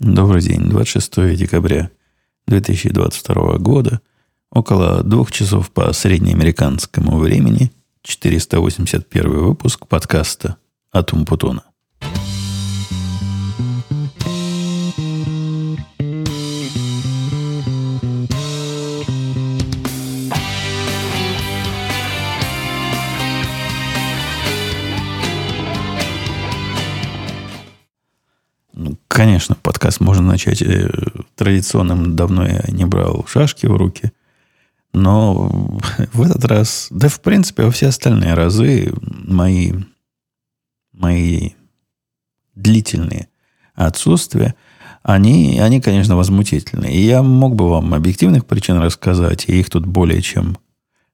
Добрый день, 26 декабря 2022 года, около двух часов по среднеамериканскому времени, 481 выпуск подкаста «Атум Путона». Конечно, подкаст можно начать э, традиционным. Давно я не брал шашки в руки. Но в этот раз, да в принципе, во все остальные разы мои, мои длительные отсутствия, они, они, конечно, возмутительные. И я мог бы вам объективных причин рассказать, и их тут более чем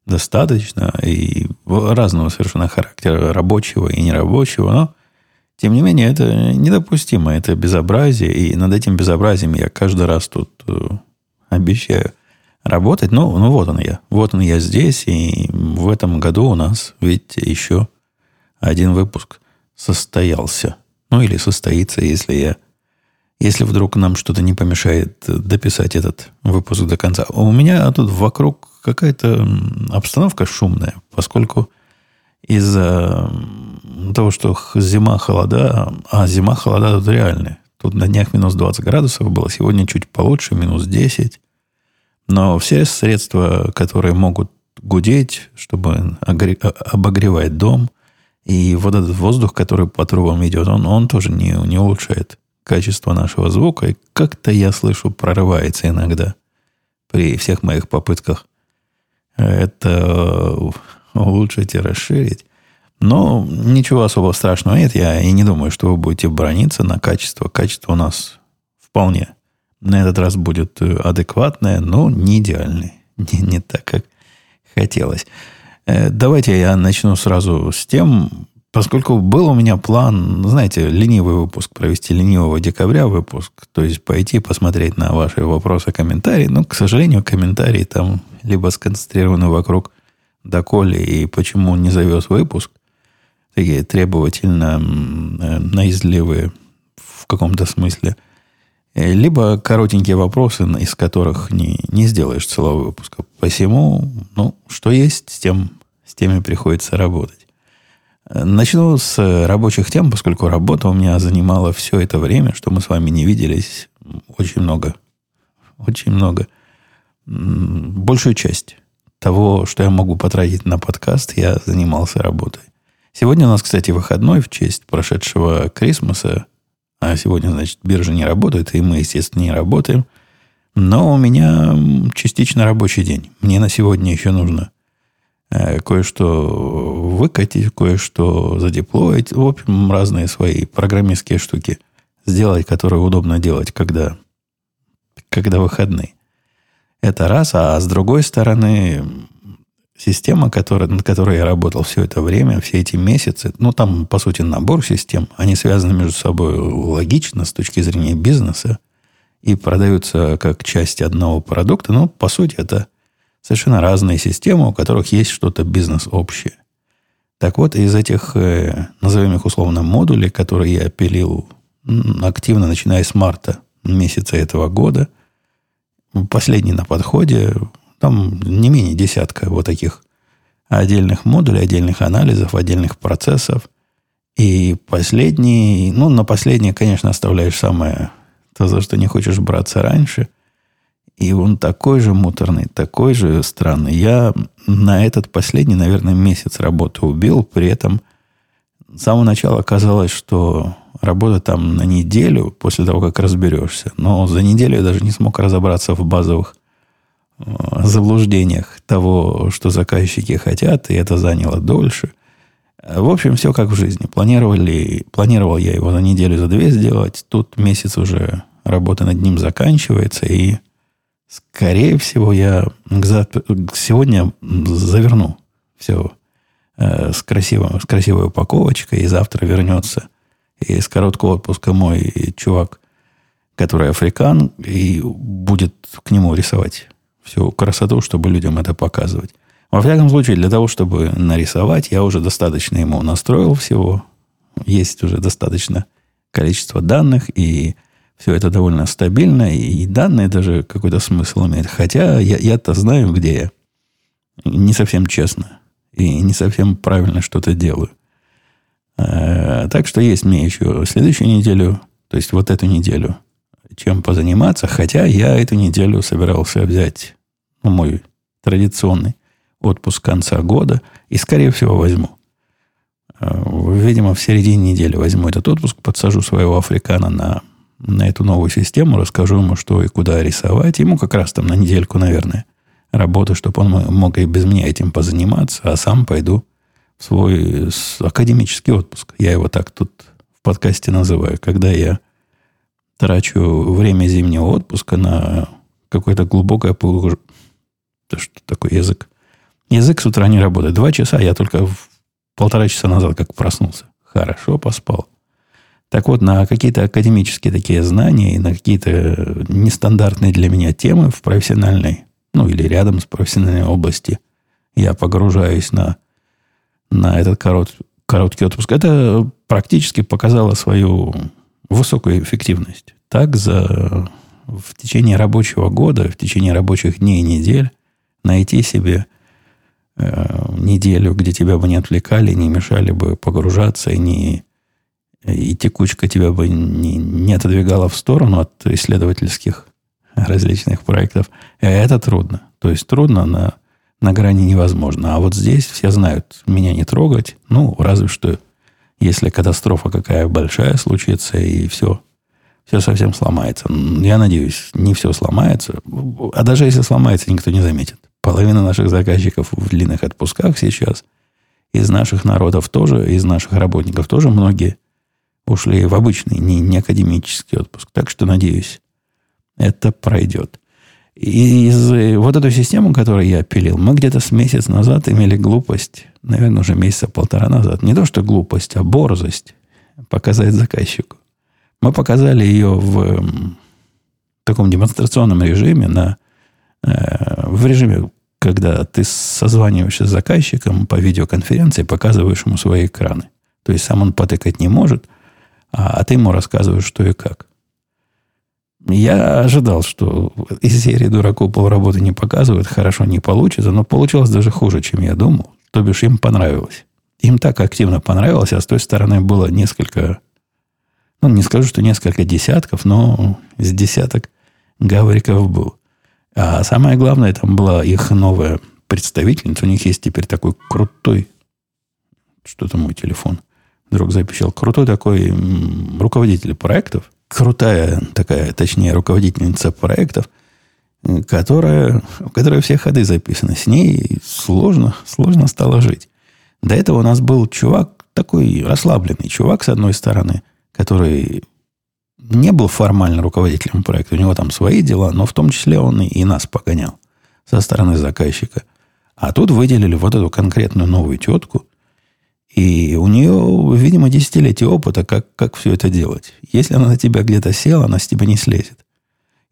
достаточно, и разного совершенно характера, рабочего и нерабочего, но тем не менее, это недопустимо, это безобразие, и над этим безобразием я каждый раз тут э, обещаю работать. Ну, ну, вот он я. Вот он я здесь, и в этом году у нас, видите, еще один выпуск состоялся. Ну, или состоится, если я... Если вдруг нам что-то не помешает дописать этот выпуск до конца. У меня тут вокруг какая-то обстановка шумная, поскольку из-за того, что зима, холода, а зима, холода тут реальные. Тут на днях минус 20 градусов было, сегодня чуть получше, минус 10. Но все средства, которые могут гудеть, чтобы обогревать дом, и вот этот воздух, который по трубам идет, он, он тоже не, не улучшает качество нашего звука. И как-то я слышу, прорывается иногда при всех моих попытках это улучшить и расширить. Но ничего особо страшного нет. Я и не думаю, что вы будете брониться на качество. Качество у нас вполне на этот раз будет э, адекватное, но не идеальное. Не, не так, как хотелось. Э, давайте я начну сразу с тем, поскольку был у меня план, знаете, ленивый выпуск, провести ленивого декабря выпуск, то есть пойти посмотреть на ваши вопросы, комментарии. Но, к сожалению, комментарии там либо сконцентрированы вокруг доколе и почему не завез выпуск, такие требовательно э, наизливые в каком-то смысле, э, либо коротенькие вопросы, из которых не, не сделаешь целого выпуска. Посему, ну, что есть, с, тем, с теми приходится работать. Начну с рабочих тем, поскольку работа у меня занимала все это время, что мы с вами не виделись, очень много, очень много, большую часть того, что я могу потратить на подкаст, я занимался работой. Сегодня у нас, кстати, выходной в честь прошедшего Крисмаса. А сегодня, значит, биржа не работает, и мы, естественно, не работаем. Но у меня частично рабочий день. Мне на сегодня еще нужно э, кое-что выкатить, кое-что задеплоить. В общем, разные свои программистские штуки сделать, которые удобно делать, когда, когда выходные. Это раз. А с другой стороны, система, которая, над которой я работал все это время, все эти месяцы, ну, там, по сути, набор систем, они связаны между собой логично с точки зрения бизнеса и продаются как часть одного продукта, но, по сути, это совершенно разные системы, у которых есть что-то бизнес общее. Так вот, из этих, э, назовем их условно, модулей, которые я пилил активно, начиная с марта месяца этого года – Последний на подходе. Там не менее десятка вот таких отдельных модулей, отдельных анализов, отдельных процессов. И последний, ну, на последний, конечно, оставляешь самое, то, за что не хочешь браться раньше. И он такой же муторный, такой же странный. Я на этот последний, наверное, месяц работы убил. При этом с самого начала казалось, что работа там на неделю после того, как разберешься. Но за неделю я даже не смог разобраться в базовых э, заблуждениях того, что заказчики хотят, и это заняло дольше. В общем, все как в жизни. Планировали, планировал я его за неделю, за две сделать. Тут месяц уже работа над ним заканчивается, и, скорее всего, я сегодня заверну все э, с, красивой, с красивой упаковочкой, и завтра вернется и с короткого отпуска мой чувак, который африкан, и будет к нему рисовать всю красоту, чтобы людям это показывать. Во всяком случае, для того, чтобы нарисовать, я уже достаточно ему настроил всего. Есть уже достаточно количество данных, и все это довольно стабильно, и данные даже какой-то смысл имеют. Хотя я, я-то знаю, где я. Не совсем честно. И не совсем правильно что-то делаю. А, так что есть мне еще следующую неделю, то есть вот эту неделю, чем позаниматься. Хотя я эту неделю собирался взять ну, мой традиционный отпуск конца года и, скорее всего, возьму. А, видимо, в середине недели возьму этот отпуск, подсажу своего африкана на, на эту новую систему, расскажу ему, что и куда рисовать. Ему как раз там на недельку, наверное, работы, чтобы он мог и без меня этим позаниматься, а сам пойду свой академический отпуск. Я его так тут в подкасте называю, когда я трачу время зимнего отпуска на какое-то глубокое погружение. Что такое язык? Язык с утра не работает. Два часа я только полтора часа назад как проснулся. Хорошо поспал. Так вот, на какие-то академические такие знания и на какие-то нестандартные для меня темы в профессиональной, ну или рядом с профессиональной области, я погружаюсь на, на этот корот, короткий отпуск. Это практически показало свою высокую эффективность. Так, за, в течение рабочего года, в течение рабочих дней и недель найти себе Э, неделю, где тебя бы не отвлекали, не мешали бы погружаться, и, не, и текучка тебя бы не, не отодвигала в сторону от исследовательских различных проектов. И это трудно. То есть трудно на, на грани невозможно. А вот здесь все знают, меня не трогать. Ну, разве что, если катастрофа какая большая случится, и все, все совсем сломается. Я надеюсь, не все сломается. А даже если сломается, никто не заметит. Половина наших заказчиков в длинных отпусках сейчас. Из наших народов тоже, из наших работников тоже многие ушли в обычный, не, не академический отпуск. Так что, надеюсь, это пройдет. Из вот эту систему, которую я пилил, мы где-то с месяц назад имели глупость, наверное, уже месяца полтора назад. Не то, что глупость, а борзость показать заказчику. Мы показали ее в таком демонстрационном режиме на Э, в режиме, когда ты созваниваешься с заказчиком по видеоконференции, показываешь ему свои экраны. То есть сам он потыкать не может, а, а ты ему рассказываешь, что и как. Я ожидал, что из серии дураку полработы не показывают, хорошо не получится, но получилось даже хуже, чем я думал. То бишь им понравилось. Им так активно понравилось, а с той стороны было несколько, ну, не скажу, что несколько десятков, но с десяток гавриков был. А самое главное, там была их новая представительница. У них есть теперь такой крутой... Что то мой телефон? Вдруг запищал. Крутой такой руководитель проектов. Крутая такая, точнее, руководительница проектов, которая, в которой все ходы записаны. С ней сложно, сложно стало жить. До этого у нас был чувак, такой расслабленный чувак, с одной стороны, который не был формально руководителем проекта. У него там свои дела, но в том числе он и нас погонял со стороны заказчика. А тут выделили вот эту конкретную новую тетку. И у нее, видимо, десятилетие опыта, как, как все это делать. Если она на тебя где-то села, она с тебя не слезет.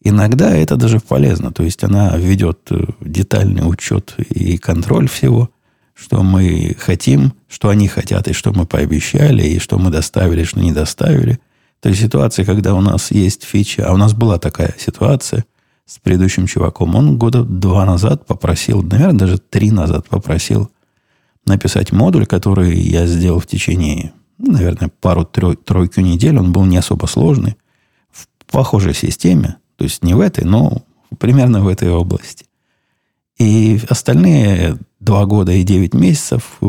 Иногда это даже полезно. То есть она ведет э, детальный учет и контроль всего, что мы хотим, что они хотят, и что мы пообещали, и что мы доставили, что не доставили – то есть ситуация, когда у нас есть фича, а у нас была такая ситуация с предыдущим чуваком, он года два назад попросил, наверное, даже три назад попросил написать модуль, который я сделал в течение, наверное, пару-тройку недель. Он был не особо сложный, в похожей системе, то есть не в этой, но примерно в этой области. И остальные два года и девять месяцев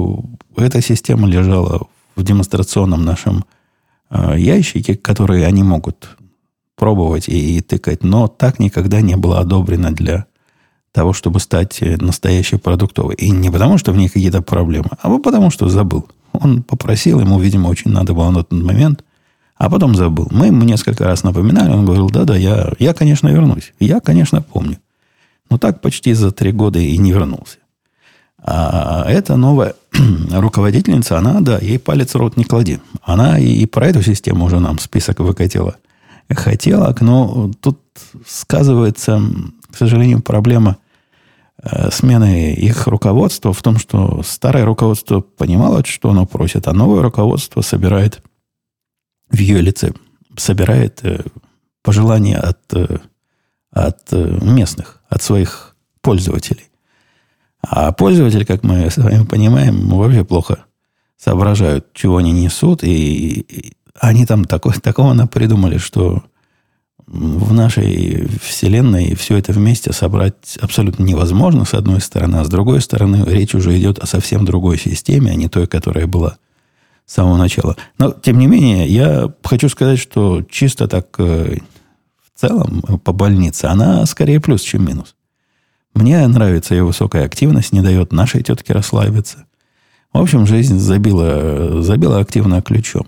эта система лежала в демонстрационном нашем Э, ящики, которые они могут пробовать и, и тыкать, но так никогда не было одобрено для того, чтобы стать э, настоящей продуктовой. И не потому, что в ней какие-то проблемы, а потому, что забыл. Он попросил, ему, видимо, очень надо было на тот момент, а потом забыл. Мы ему несколько раз напоминали, он говорил, да-да, я, я, конечно, вернусь. Я, конечно, помню. Но так почти за три года и не вернулся. А эта новая руководительница, она, да, ей палец в рот не клади. Она и про эту систему уже нам список выкатила. Хотела, но тут сказывается, к сожалению, проблема смены их руководства в том, что старое руководство понимало, что оно просит, а новое руководство собирает в ее лице, собирает э, пожелания от, э, от э, местных, от своих пользователей. А пользователи, как мы с вами понимаем, вообще плохо соображают, чего они несут, и, и они там такое, такого придумали, что в нашей вселенной все это вместе собрать абсолютно невозможно, с одной стороны, а с другой стороны, речь уже идет о совсем другой системе, а не той, которая была с самого начала. Но, тем не менее, я хочу сказать, что чисто так э, в целом по больнице, она скорее плюс, чем минус. Мне нравится ее высокая активность, не дает нашей тетке расслабиться. В общем, жизнь забила, забила активно ключом.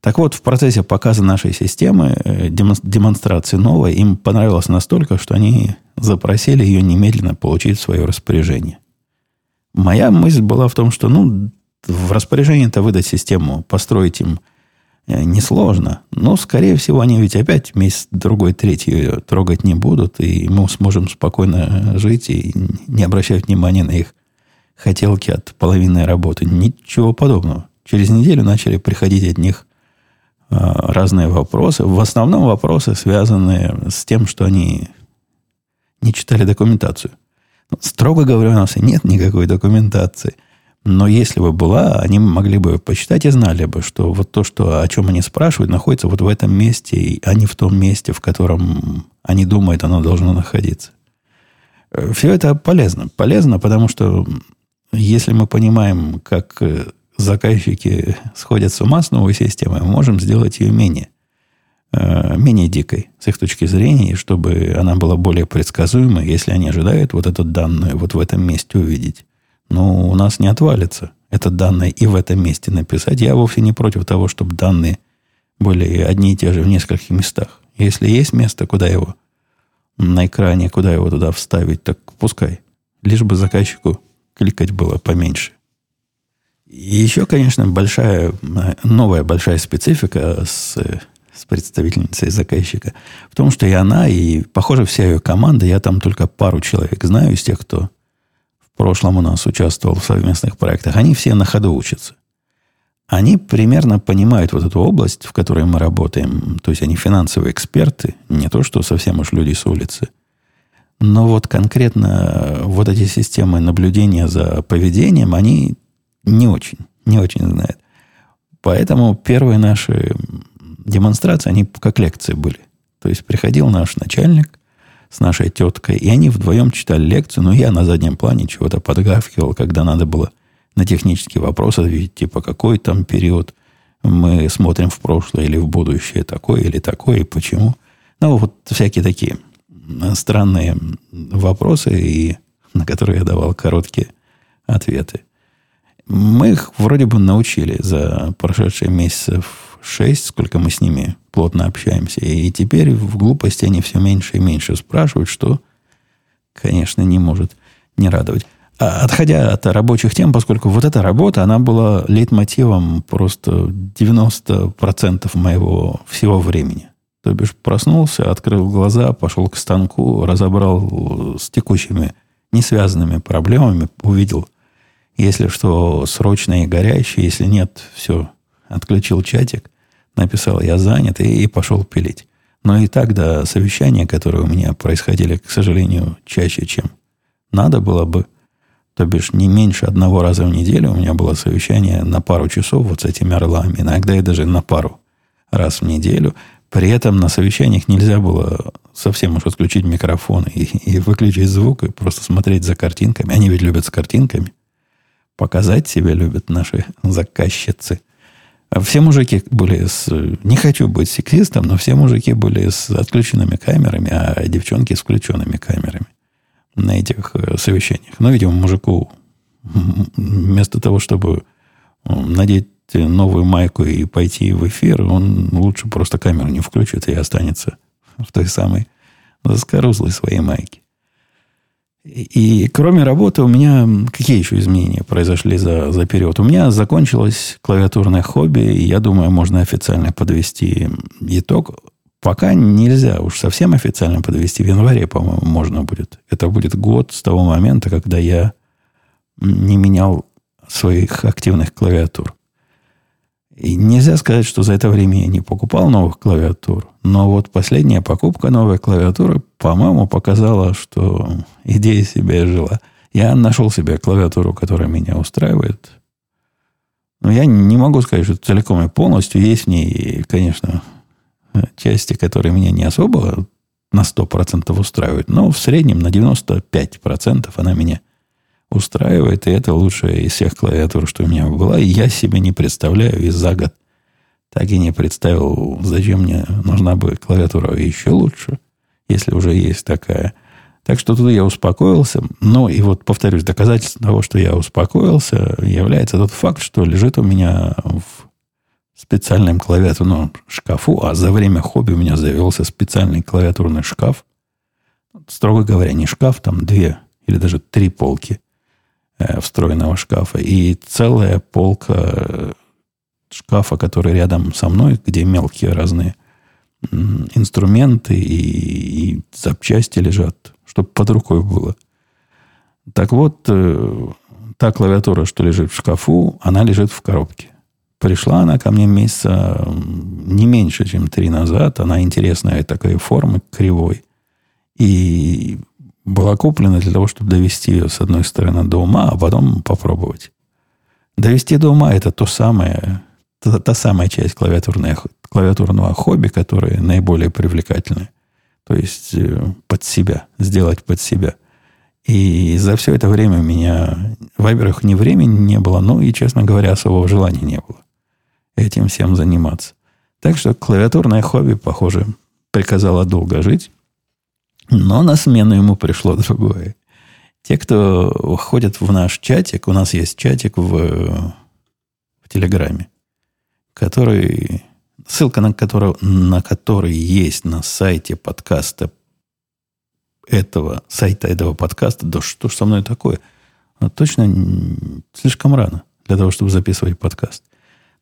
Так вот, в процессе показа нашей системы, э, демонстрации новой, им понравилось настолько, что они запросили ее немедленно получить в свое распоряжение. Моя мысль была в том, что ну, в распоряжение-то выдать систему, построить им э, несложно. Но, скорее всего, они ведь опять месяц, другой, третий трогать не будут, и мы сможем спокойно жить и не обращать внимания на их хотелки от половины работы. Ничего подобного. Через неделю начали приходить от них разные вопросы. В основном вопросы, связанные с тем, что они не читали документацию. Строго говоря, у нас и нет никакой документации. Но если бы была, они могли бы почитать и знали бы, что вот то, что, о чем они спрашивают, находится вот в этом месте, а не в том месте, в котором они думают, оно должно находиться. Э, Все это полезно. Полезно, потому что если мы понимаем, как э, заказчики сходят с ума с новой системой, мы можем сделать ее менее, э, менее дикой с их точки зрения, чтобы она была более предсказуемой, если они ожидают вот эту данную вот в этом месте увидеть. Но у нас не отвалится это данное и в этом месте написать. Я вовсе не против того, чтобы данные были одни и те же в нескольких местах. Если есть место, куда его на экране, куда его туда вставить, так пускай. Лишь бы заказчику кликать было поменьше. И еще, конечно, большая, новая большая специфика с, с представительницей заказчика в том, что и она, и, похоже, вся ее команда, я там только пару человек знаю из тех, кто в прошлом у нас участвовал в совместных проектах, они все на ходу учатся. Они примерно понимают вот эту область, в которой мы работаем. То есть они финансовые эксперты, не то, что совсем уж люди с улицы. Но вот конкретно вот эти системы наблюдения за поведением, они не очень, не очень знает. Поэтому первые наши демонстрации, они как лекции были. То есть приходил наш начальник с нашей теткой, и они вдвоем читали лекцию, но я на заднем плане чего-то подгавкивал, когда надо было на технические вопросы ответить, типа какой там период мы смотрим в прошлое или в будущее, такое или такое, и почему. Ну, вот всякие такие странные вопросы, и на которые я давал короткие ответы. Мы их вроде бы научили за прошедшие месяцев шесть, сколько мы с ними плотно общаемся. И теперь в глупости они все меньше и меньше спрашивают, что, конечно, не может не радовать. А отходя от рабочих тем, поскольку вот эта работа, она была лейтмотивом просто 90% моего всего времени. То бишь проснулся, открыл глаза, пошел к станку, разобрал с текущими несвязанными проблемами, увидел если что, срочное и горячее, если нет, все, отключил чатик, написал «я занят» и, и пошел пилить. Но и так до совещания, которые у меня происходили, к сожалению, чаще, чем надо было бы, то бишь не меньше одного раза в неделю у меня было совещание на пару часов вот с этими орлами, иногда и даже на пару раз в неделю. При этом на совещаниях нельзя было совсем уж отключить микрофон и, и выключить звук, и просто смотреть за картинками. Они ведь любят с картинками – показать себя любят наши заказчицы. Все мужики были с... Не хочу быть сексистом, но все мужики были с отключенными камерами, а девчонки с включенными камерами на этих э, совещаниях. Но, видимо, мужику вместо того, чтобы надеть новую майку и пойти в эфир, он лучше просто камеру не включит и останется в той самой заскорузлой своей майке. И кроме работы у меня какие еще изменения произошли за, за период? У меня закончилось клавиатурное хобби, и я думаю, можно официально подвести итог. Пока нельзя уж совсем официально подвести. В январе, по-моему, можно будет. Это будет год с того момента, когда я не менял своих активных клавиатур. И нельзя сказать, что за это время я не покупал новых клавиатур. Но вот последняя покупка новой клавиатуры, по-моему, показала, что идея себя жила. Я нашел себе клавиатуру, которая меня устраивает. Но я не могу сказать, что целиком и полностью. Есть в ней, конечно, части, которые меня не особо на 100% устраивают. Но в среднем на 95% она меня устраивает, и это лучшая из всех клавиатур, что у меня была. И я себе не представляю, и за год так и не представил, зачем мне нужна бы клавиатура еще лучше, если уже есть такая. Так что тут я успокоился. Ну, и вот, повторюсь, доказательством того, что я успокоился, является тот факт, что лежит у меня в специальном клавиатурном шкафу, а за время хобби у меня завелся специальный клавиатурный шкаф. Строго говоря, не шкаф, там две или даже три полки встроенного шкафа. И целая полка э, шкафа, который рядом со мной, где мелкие разные инструменты и, и запчасти лежат, чтобы под рукой было. Так вот, э, та клавиатура, что лежит в шкафу, она лежит в коробке. Пришла она ко мне месяца не меньше, чем три назад. Она интересная такой формы, кривой. И была куплена для того, чтобы довести ее, с одной стороны, до ума, а потом попробовать. Довести до ума – это то самое, та, та самая часть клавиатурного хобби, которая наиболее привлекательная. То есть э, под себя, сделать под себя. И за все это время меня, во-первых, ни времени не было, ну и, честно говоря, особого желания не было этим всем заниматься. Так что клавиатурное хобби, похоже, приказало долго жить. Но на смену ему пришло другое. Те, кто ходят в наш чатик, у нас есть чатик в, в Телеграме, который, ссылка на который, на который есть на сайте подкаста этого, сайта этого подкаста, да что ж со мной такое? А точно слишком рано для того, чтобы записывать подкаст.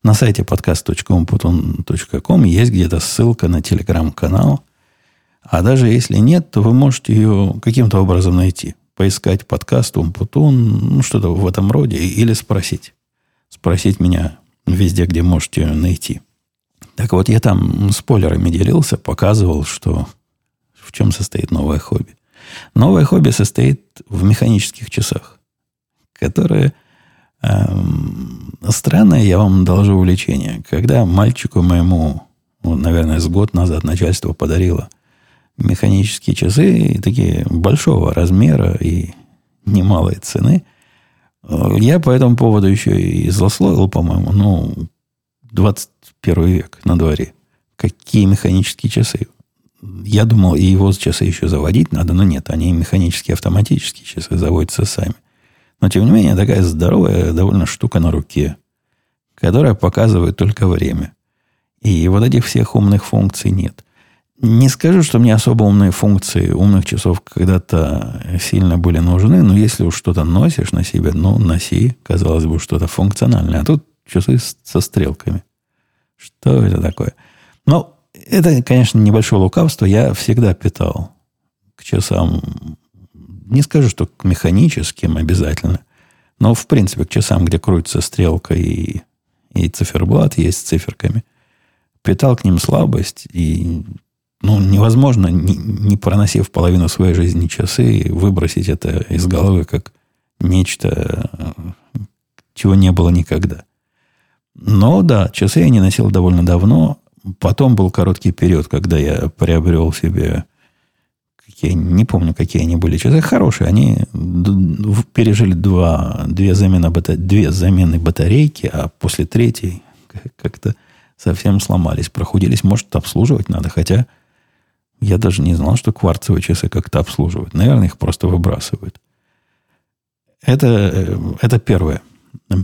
На сайте podcast.com есть где-то ссылка на телеграм-канал – а даже если нет, то вы можете ее каким-то образом найти. Поискать подкаст Умпутун, ну, что-то в этом роде, или спросить. Спросить меня везде, где можете найти. Так вот, я там спойлерами делился, показывал, что в чем состоит новое хобби. Новое хобби состоит в механических часах, которые эм, странное, я вам должу увлечение. Когда мальчику моему, ну, наверное, с год назад начальство подарило механические часы, такие большого размера и немалой цены. Я по этому поводу еще и злословил, по-моему, ну, 21 век на дворе. Какие механические часы? Я думал, и его часы еще заводить надо, но нет, они механические, автоматические часы заводятся сами. Но, тем не менее, такая здоровая довольно штука на руке, которая показывает только время. И вот этих всех умных функций нет. Не скажу, что мне особо умные функции умных часов когда-то сильно были нужны, но если уж что-то носишь на себе, ну, носи, казалось бы, что-то функциональное. А тут часы со стрелками. Что это такое? Ну, это, конечно, небольшое лукавство. Я всегда питал к часам, не скажу, что к механическим обязательно, но, в принципе, к часам, где крутится стрелка и, и циферблат есть с циферками, питал к ним слабость и ну, невозможно, не, не проносив половину своей жизни часы, выбросить это из головы как нечто, чего не было никогда. Но да, часы я не носил довольно давно. Потом был короткий период, когда я приобрел себе какие, не помню, какие они были часы. Хорошие. Они пережили два, две, замены, две замены батарейки, а после третьей как-то совсем сломались, прохудились. Может, обслуживать надо. Хотя я даже не знал, что кварцевые часы как-то обслуживают. Наверное, их просто выбрасывают. Это, э, это первое.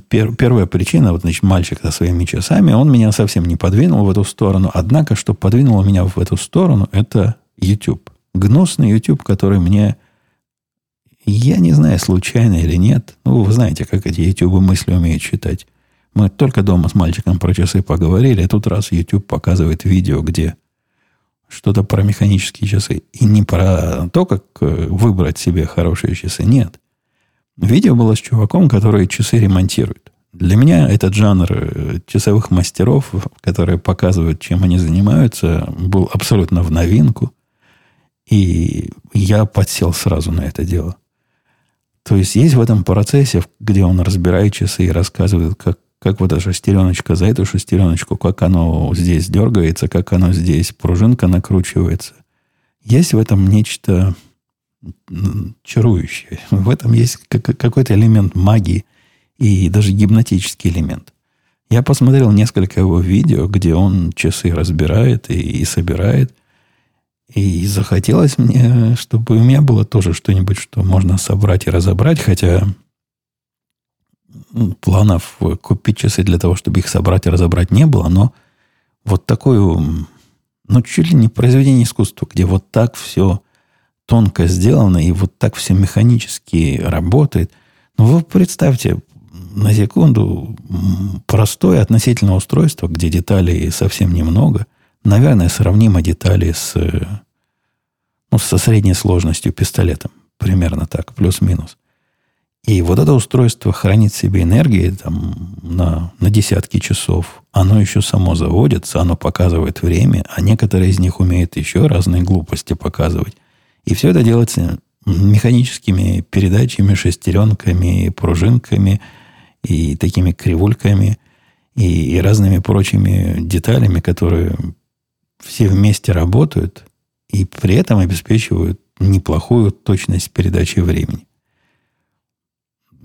Пер, первая причина, вот, значит, мальчик со своими часами, он меня совсем не подвинул в эту сторону. Однако, что подвинуло меня в эту сторону, это YouTube. Гнусный YouTube, который мне, я не знаю, случайно или нет. Ну, вы знаете, как эти YouTube мысли умеют читать. Мы только дома с мальчиком про часы поговорили, а тут раз YouTube показывает видео, где что-то про механические часы. И не про то, как э, выбрать себе хорошие часы. Нет. Видео было с чуваком, который часы ремонтирует. Для меня этот жанр э, часовых мастеров, которые показывают, чем они занимаются, был абсолютно в новинку. И я подсел сразу на это дело. То есть есть в этом процессе, где он разбирает часы и рассказывает, как, как вот эта шестереночка за эту шестереночку, как оно здесь дергается, как оно здесь, пружинка накручивается. Есть в этом нечто чарующее. В этом есть какой-то элемент магии и даже гипнотический элемент. Я посмотрел несколько его видео, где он часы разбирает и, и собирает. И захотелось мне, чтобы у меня было тоже что-нибудь, что можно собрать и разобрать, хотя планов купить часы для того, чтобы их собрать и разобрать не было, но вот такую, ну, чуть ли не произведение искусства, где вот так все тонко сделано и вот так все механически работает. Ну, вы представьте, на секунду, простое относительно устройство, где деталей совсем немного – наверное, сравнимо детали с, ну, со средней сложностью пистолетом. Примерно так, плюс-минус. И вот это устройство хранит себе энергии там, на, на десятки часов. Оно еще само заводится, оно показывает время, а некоторые из них умеют еще разные глупости показывать. И все это делается механическими передачами, шестеренками, пружинками и такими кривульками и, и разными прочими деталями, которые все вместе работают и при этом обеспечивают неплохую точность передачи времени.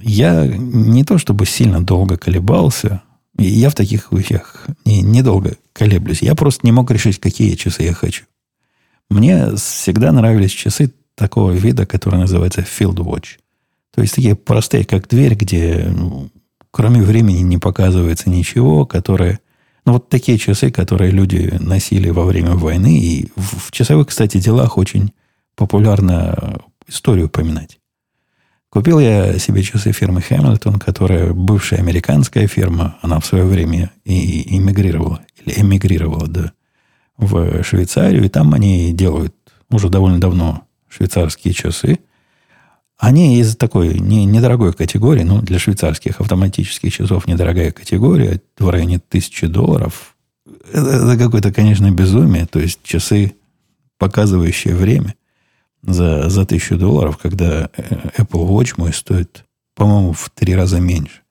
Я не то чтобы сильно долго колебался, я в таких вещах не, недолго колеблюсь. Я просто не мог решить, какие часы я хочу. Мне всегда нравились часы такого вида, который называется Field Watch. То есть такие простые, как дверь, где ну, кроме времени не показывается ничего, которые ну, вот такие часы, которые люди носили во время войны. И в часовых, кстати, делах очень популярно историю упоминать. Купил я себе часы фирмы Hamilton, которая бывшая американская фирма. Она в свое время и эмигрировала, или эмигрировала, да, в Швейцарию. И там они делают уже довольно давно швейцарские часы. Они из такой не, недорогой категории, ну, для швейцарских автоматических часов недорогая категория, в районе тысячи долларов. Это, это какое-то, конечно, безумие. То есть часы, показывающие время за, за тысячу долларов, когда э, Apple Watch мой стоит, по-моему, в три раза меньше.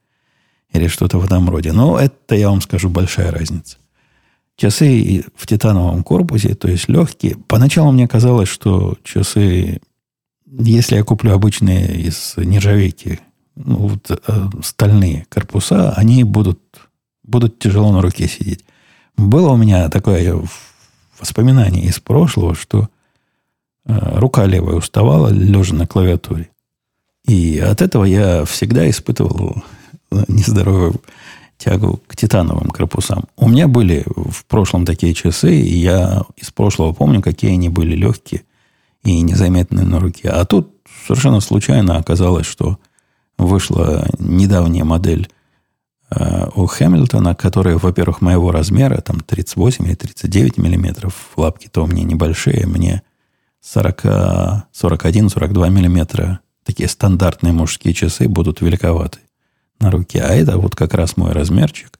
Или что-то в этом роде. Но это, я вам скажу, большая разница. Часы в титановом корпусе, то есть легкие. Поначалу мне казалось, что часы если я куплю обычные из нержавейки, ну, вот, э, стальные корпуса, они будут, будут тяжело на руке сидеть. Было у меня такое воспоминание из прошлого, что рука левая уставала, лежа на клавиатуре. И от этого я всегда испытывал э, нездоровую тягу к титановым корпусам. У меня были в прошлом такие часы, и я из прошлого помню, какие они были легкие – и незаметные на руке. А тут совершенно случайно оказалось, что вышла недавняя модель э, у Хэмилтона, которая, во-первых, моего размера, там 38 или 39 миллиметров, лапки-то у меня небольшие, мне 41-42 миллиметра, такие стандартные мужские часы будут великоваты на руке. А это вот как раз мой размерчик.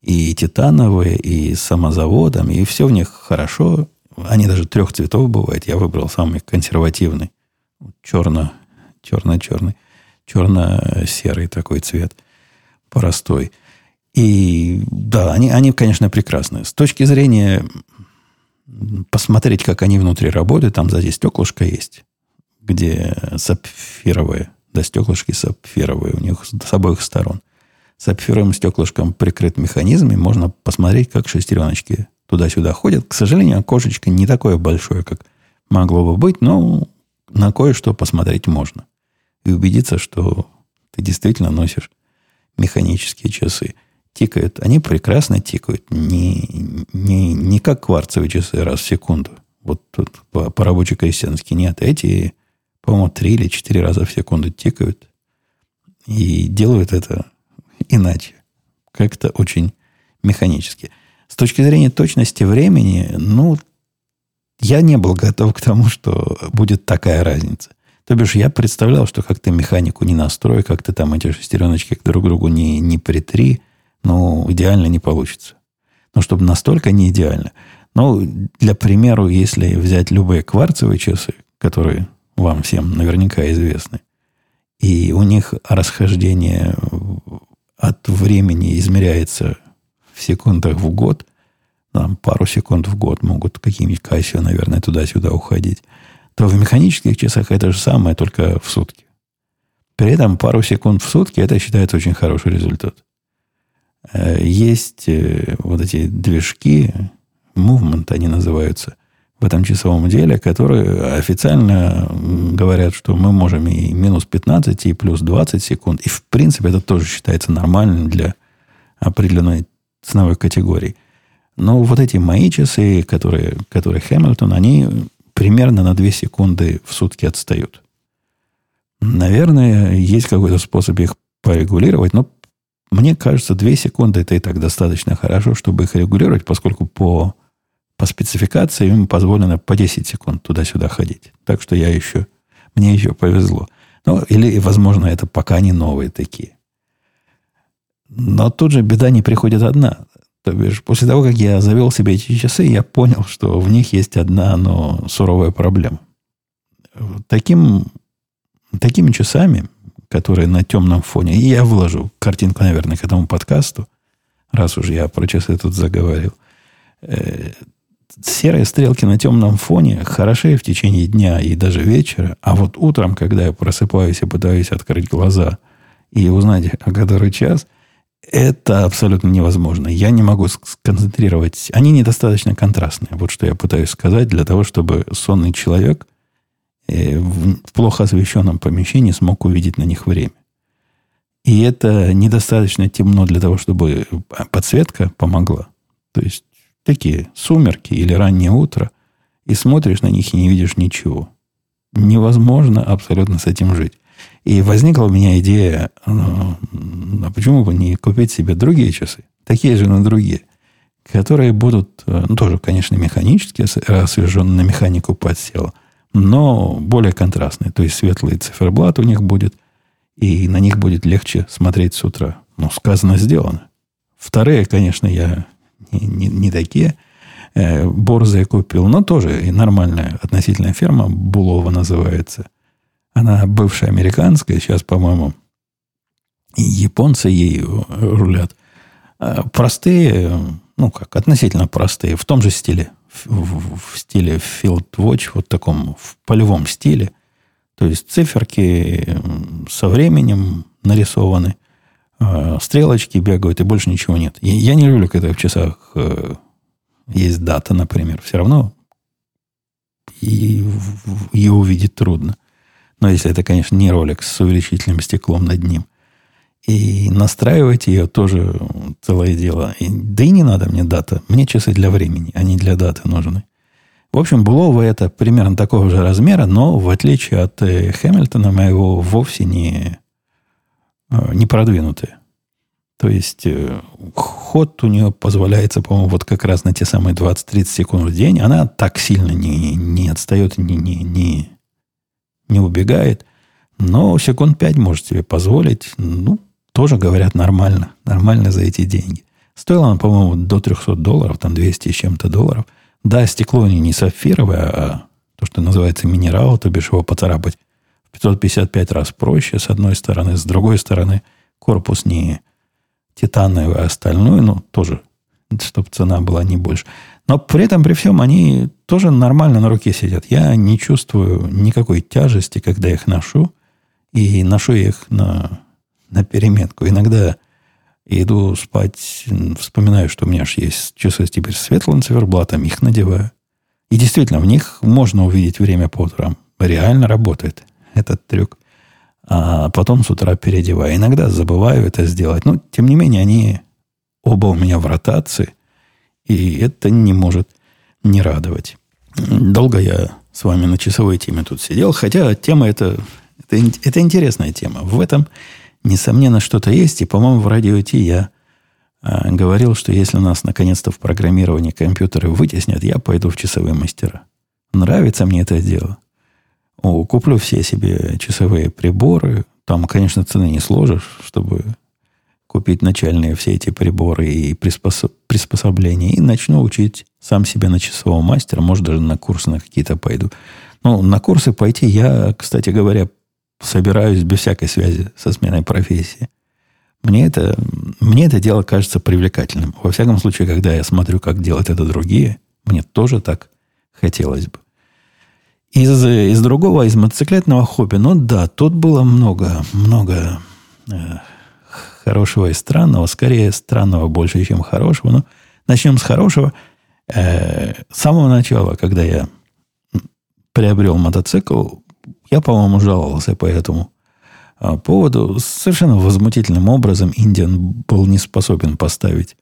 И титановые, и с самозаводом, и все в них хорошо. Они даже трех цветов бывают. Я выбрал самый консервативный. Черно, черно-черный. Черно-серый такой цвет. Простой. И да, они, они, конечно, прекрасны. С точки зрения посмотреть, как они внутри работают, там сзади стеклышко есть, где сапфировые, да, стеклышки сапфировые у них с обоих сторон. Сапфировым стеклышком прикрыт механизм, и можно посмотреть, как шестереночки туда-сюда ходят. К сожалению, окошечко не такое большое, как могло бы быть, но на кое-что посмотреть можно. И убедиться, что ты действительно носишь механические часы. Тикают. Они прекрасно тикают. Не, не, не как кварцевые часы раз в секунду. Вот тут по, по рабоче-крестьянски нет. Эти, по-моему, три или четыре раза в секунду тикают. И делают это иначе. Как-то очень механически. С точки зрения точности времени, ну, я не был готов к тому, что будет такая разница. То бишь, я представлял, что как ты механику не настрой, как ты там эти шестереночки друг к другу не, не притри, ну, идеально не получится. Ну, чтобы настолько не идеально. Ну, для примера, если взять любые кварцевые часы, которые вам всем наверняка известны, и у них расхождение от времени измеряется в секундах в год, там пару секунд в год могут какие-нибудь Casio, наверное, туда-сюда уходить, то в механических часах это же самое, только в сутки. При этом пару секунд в сутки это считается очень хороший результат. Э, есть э, вот эти движки, movement они называются, в этом часовом деле, которые официально говорят, что мы можем и минус 15, и плюс 20 секунд. И в принципе это тоже считается нормальным для определенной ценовой категории. Но вот эти мои часы, которые, которые Хэмилтон, они примерно на 2 секунды в сутки отстают. Наверное, есть какой-то способ их порегулировать, но мне кажется, 2 секунды это и так достаточно хорошо, чтобы их регулировать, поскольку по, по спецификации им позволено по 10 секунд туда-сюда ходить. Так что я еще, мне еще повезло. Ну, или, возможно, это пока не новые такие. Но тут же беда не приходит одна. То бишь, после того, как я завел себе эти часы, я понял, что в них есть одна, но суровая проблема. Таким, такими часами, которые на темном фоне, и я вложу картинку, наверное, к этому подкасту, раз уж я про часы тут заговорил, э, серые стрелки на темном фоне хороши в течение дня и даже вечера, а вот утром, когда я просыпаюсь и пытаюсь открыть глаза и узнать, а который час – это абсолютно невозможно. Я не могу сконцентрировать. Они недостаточно контрастные. Вот что я пытаюсь сказать для того, чтобы сонный человек в плохо освещенном помещении смог увидеть на них время. И это недостаточно темно для того, чтобы подсветка помогла. То есть такие сумерки или раннее утро, и смотришь на них и не видишь ничего. Невозможно абсолютно с этим жить. И возникла у меня идея, ну, а почему бы не купить себе другие часы, такие же, но другие, которые будут, э, ну, тоже, конечно, механические, освеженные на механику подсела, но более контрастные. То есть светлый циферблат у них будет, и на них будет легче смотреть с утра. Ну, сказано, сделано. Вторые, конечно, я не, не, не такие. Э, борзые купил, но тоже и нормальная относительная ферма, Булова называется. Она бывшая американская, сейчас, по-моему, японцы ею рулят. А простые, ну как, относительно простые, в том же стиле, в, в стиле Field Watch, вот таком, в полевом стиле. То есть циферки со временем нарисованы, а, стрелочки бегают, и больше ничего нет. И я не люблю, когда в часах э, есть дата, например. Все равно ее увидеть трудно. Но если это, конечно, не ролик с увеличительным стеклом над ним. И настраивать ее тоже целое дело. И, да и не надо мне дата. Мне часы для времени, а не для даты нужны. В общем, Булова это примерно такого же размера, но в отличие от э, Хэмилтона моего вовсе не, э, не продвинутые. То есть э, ход у нее позволяется, по-моему, вот как раз на те самые 20-30 секунд в день. Она так сильно не, не отстает, не, не, не, не убегает. Но секунд 5 может себе позволить. Ну, тоже, говорят, нормально. Нормально за эти деньги. Стоило она, по-моему, до 300 долларов, там 200 с чем-то долларов. Да, стекло не сапфировое, а то, что называется минерал, то бишь его поцарапать в 555 раз проще, с одной стороны. С другой стороны, корпус не титановый, а остальной, ну, тоже, чтобы цена была не больше. Но при этом, при всем, они тоже нормально на руке сидят. Я не чувствую никакой тяжести, когда их ношу. И ношу их на, на переметку. Иногда иду спать, вспоминаю, что у меня же есть часы теперь с светлым циферблатом, их надеваю. И действительно, в них можно увидеть время по утрам. Реально работает этот трюк. А потом с утра переодеваю. Иногда забываю это сделать. Но, тем не менее, они оба у меня в ротации – и это не может не радовать. Долго я с вами на часовой теме тут сидел, хотя тема это, это, это интересная тема. В этом, несомненно, что-то есть. И, по-моему, в радио Ти я а, говорил, что если у нас наконец-то в программировании компьютеры вытеснят, я пойду в часовые мастера. Нравится мне это дело. Куплю все себе часовые приборы. Там, конечно, цены не сложишь, чтобы купить начальные все эти приборы и приспособ, приспособления. И начну учить сам себя на часового мастера. Может, даже на курсы на какие-то пойду. Ну, на курсы пойти я, кстати говоря, собираюсь без всякой связи со сменой профессии. Мне это, мне это дело кажется привлекательным. Во всяком случае, когда я смотрю, как делают это другие, мне тоже так хотелось бы. Из, из другого, из мотоциклетного хобби, ну да, тут было много, много э, хорошего и странного. Скорее, странного больше, чем хорошего. Но начнем с хорошего. Э, с самого начала, когда я приобрел мотоцикл, я, по-моему, жаловался по этому а, поводу. Совершенно возмутительным образом Индиан был не способен поставить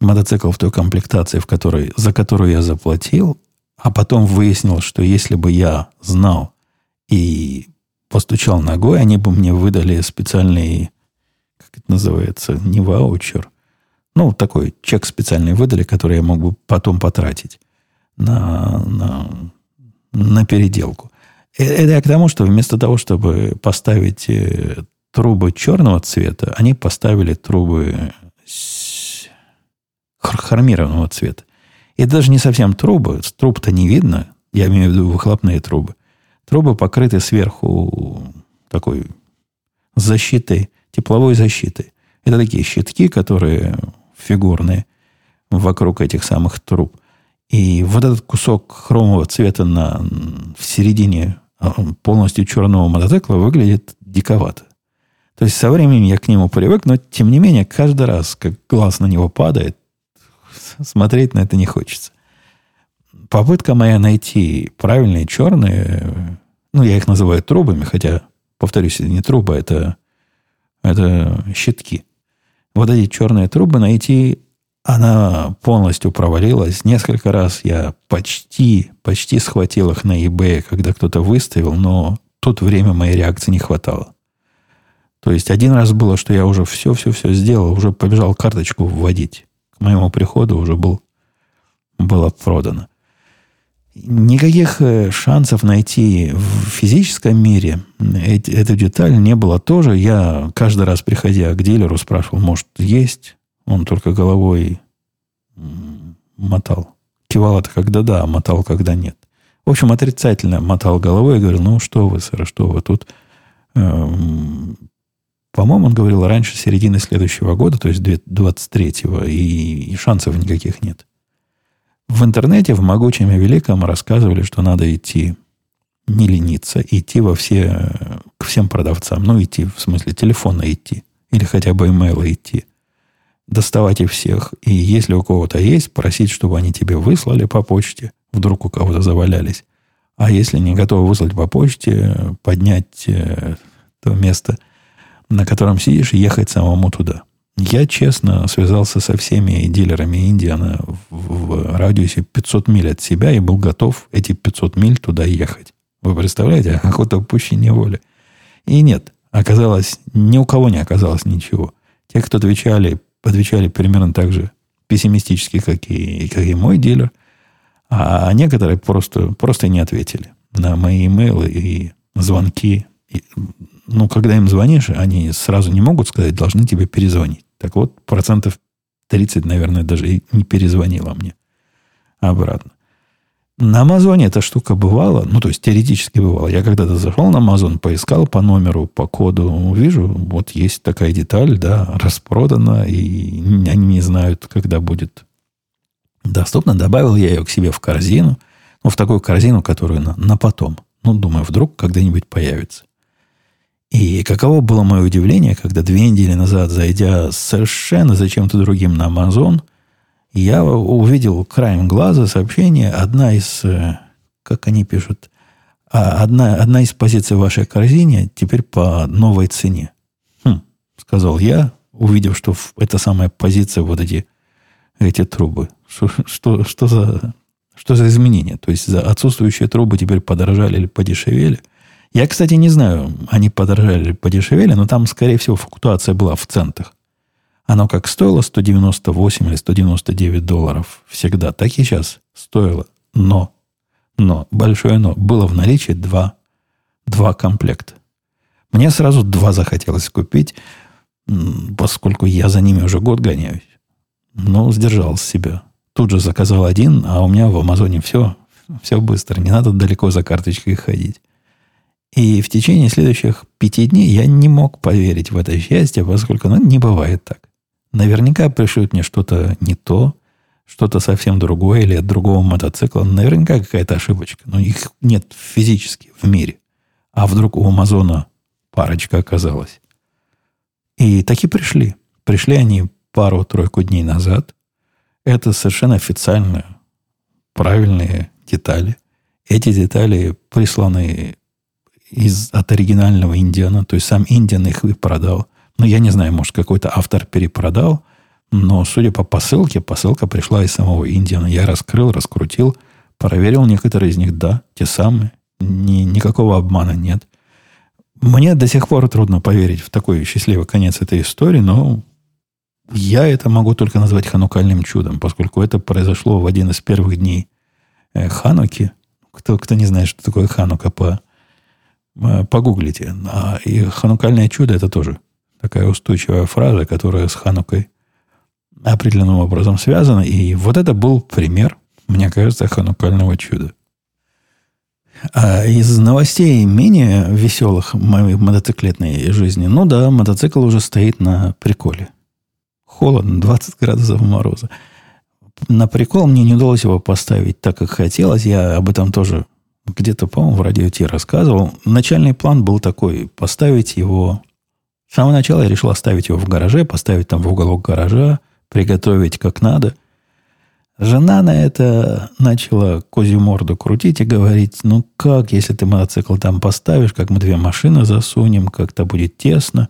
мотоцикл в той комплектации, в которой, за которую я заплатил, а потом выяснил, что если бы я знал и постучал ногой, они бы мне выдали специальный, как это называется, не ваучер, ну, такой чек специальный выдали, который я мог бы потом потратить на, на, на переделку. Э, это я к тому, что вместо того, чтобы поставить э, трубы черного цвета, они поставили трубы хромированного цвета. И даже не совсем трубы, труб-то не видно, я имею в виду выхлопные трубы. Трубы покрыты сверху такой защитой, тепловой защитой. Это такие щитки, которые фигурные вокруг этих самых труб. И вот этот кусок хромового цвета на, в середине полностью черного мотоцикла выглядит диковато. То есть со временем я к нему привык, но тем не менее каждый раз, как глаз на него падает, смотреть на это не хочется. Попытка моя найти правильные черные, ну, я их называю трубами, хотя, повторюсь, это не труба, это, это щитки. Вот эти черные трубы найти она полностью провалилась. Несколько раз я почти, почти схватил их на eBay, когда кто-то выставил, но тут время моей реакции не хватало. То есть один раз было, что я уже все-все-все сделал, уже побежал карточку вводить. К моему приходу уже был, было продано. Никаких э, шансов найти в физическом мире эту деталь не было тоже. Я каждый раз, приходя к дилеру, спрашивал, может, есть он только головой мотал. Кивал это когда да, а мотал когда нет. В общем, отрицательно мотал головой и говорил, ну что вы, сэр, что вы тут... Эм, по-моему, он говорил раньше середины следующего года, то есть 23-го, и, и шансов никаких нет. В интернете, в могучем и великом рассказывали, что надо идти, не лениться, идти во все, к всем продавцам. Ну, идти, в смысле, телефона идти. Или хотя бы имейла идти доставать их всех. И если у кого-то есть, просить, чтобы они тебе выслали по почте. Вдруг у кого-то завалялись. А если не готовы выслать по почте, поднять э, то место, на котором сидишь, ехать самому туда. Я честно связался со всеми дилерами Индиана в, в радиусе 500 миль от себя и был готов эти 500 миль туда ехать. Вы представляете, охота упущения воли. И нет, оказалось, ни у кого не оказалось ничего. Те, кто отвечали отвечали примерно так же пессимистически, как и, как и мой дилер. А некоторые просто, просто не ответили на мои имейлы и звонки. Ну, когда им звонишь, они сразу не могут сказать, должны тебе перезвонить. Так вот, процентов 30, наверное, даже и не перезвонила мне обратно. На Амазоне эта штука бывала, ну, то есть теоретически бывала. Я когда-то зашел на Амазон, поискал по номеру, по коду, вижу, вот есть такая деталь, да, распродана, и они не знают, когда будет доступна. Добавил я ее к себе в корзину, ну, в такую корзину, которую на, на потом. Ну, думаю, вдруг когда-нибудь появится. И каково было мое удивление, когда две недели назад, зайдя совершенно за чем-то другим на Амазон – я увидел краем глаза сообщение, одна из, э, как они пишут, а, одна, одна из позиций в вашей корзине теперь по новой цене. Хм, сказал я, увидев, что это самая позиция, вот эти, эти трубы. Что, что, что, за, что за изменения? То есть за отсутствующие трубы теперь подорожали или подешевели? Я, кстати, не знаю, они подорожали или подешевели, но там, скорее всего, флуктуация была в центах. Оно как стоило 198 или 199 долларов всегда, так и сейчас стоило. Но, но, большое но, было в наличии два два комплекта. Мне сразу два захотелось купить, поскольку я за ними уже год гоняюсь. Но сдержал себя. Тут же заказал один, а у меня в Амазоне все, все быстро. Не надо далеко за карточкой ходить. И в течение следующих пяти дней я не мог поверить в это счастье, поскольку ну, не бывает так. Наверняка пришлют мне что-то не то, что-то совсем другое или от другого мотоцикла. Наверняка какая-то ошибочка. Но их нет физически в мире. А вдруг у Амазона парочка оказалась. И таки пришли. Пришли они пару-тройку дней назад. Это совершенно официальные, правильные детали. Эти детали присланы из, от оригинального Индиана. То есть сам Индиан их и продал. Но я не знаю, может, какой-то автор перепродал. Но, судя по посылке, посылка пришла из самого Индиана. Я раскрыл, раскрутил, проверил некоторые из них. Да, те самые. Ни, никакого обмана нет. Мне до сих пор трудно поверить в такой счастливый конец этой истории, но я это могу только назвать ханукальным чудом, поскольку это произошло в один из первых дней э, Хануки. Кто, кто не знает, что такое Ханука, по, э, погуглите. А, и ханукальное чудо это тоже такая устойчивая фраза, которая с Ханукой определенным образом связана. И вот это был пример, мне кажется, ханукального чуда. А из новостей менее веселых моей мотоциклетной жизни, ну да, мотоцикл уже стоит на приколе. Холодно, 20 градусов мороза. На прикол мне не удалось его поставить так, как хотелось. Я об этом тоже где-то, по-моему, в радио Ти рассказывал. Начальный план был такой, поставить его... С самого начала я решил оставить его в гараже, поставить там в уголок гаража, приготовить как надо – Жена на это начала козью морду крутить и говорить, ну как, если ты мотоцикл там поставишь, как мы две машины засунем, как-то будет тесно,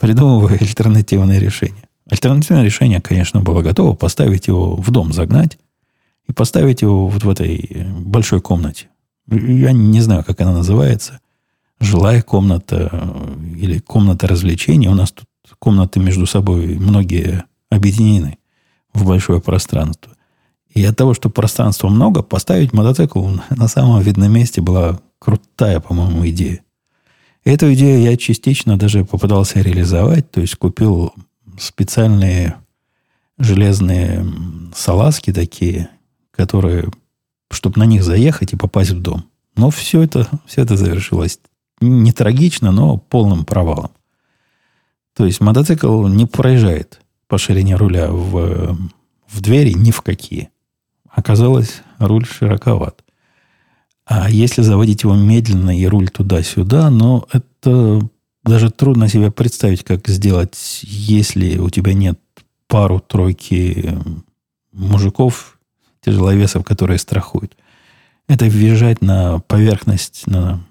придумывая альтернативное решение. Альтернативное решение, конечно, было готово поставить его в дом загнать и поставить его вот в этой большой комнате. Я не знаю, как она называется. Жилая комната или комната развлечений. У нас тут комнаты между собой многие объединены в большое пространство. И от того, что пространства много, поставить мотоцикл на самом видном месте была крутая, по-моему, идея. Эту идею я частично даже попытался реализовать, то есть купил специальные железные салазки такие, которые, чтобы на них заехать и попасть в дом. Но все это, все это завершилось не трагично, но полным провалом. То есть мотоцикл не проезжает по ширине руля в, в двери ни в какие. Оказалось, руль широковат. А если заводить его медленно и руль туда-сюда, но это даже трудно себе представить, как сделать, если у тебя нет пару-тройки мужиков, тяжеловесов, которые страхуют. Это въезжать на поверхность, на,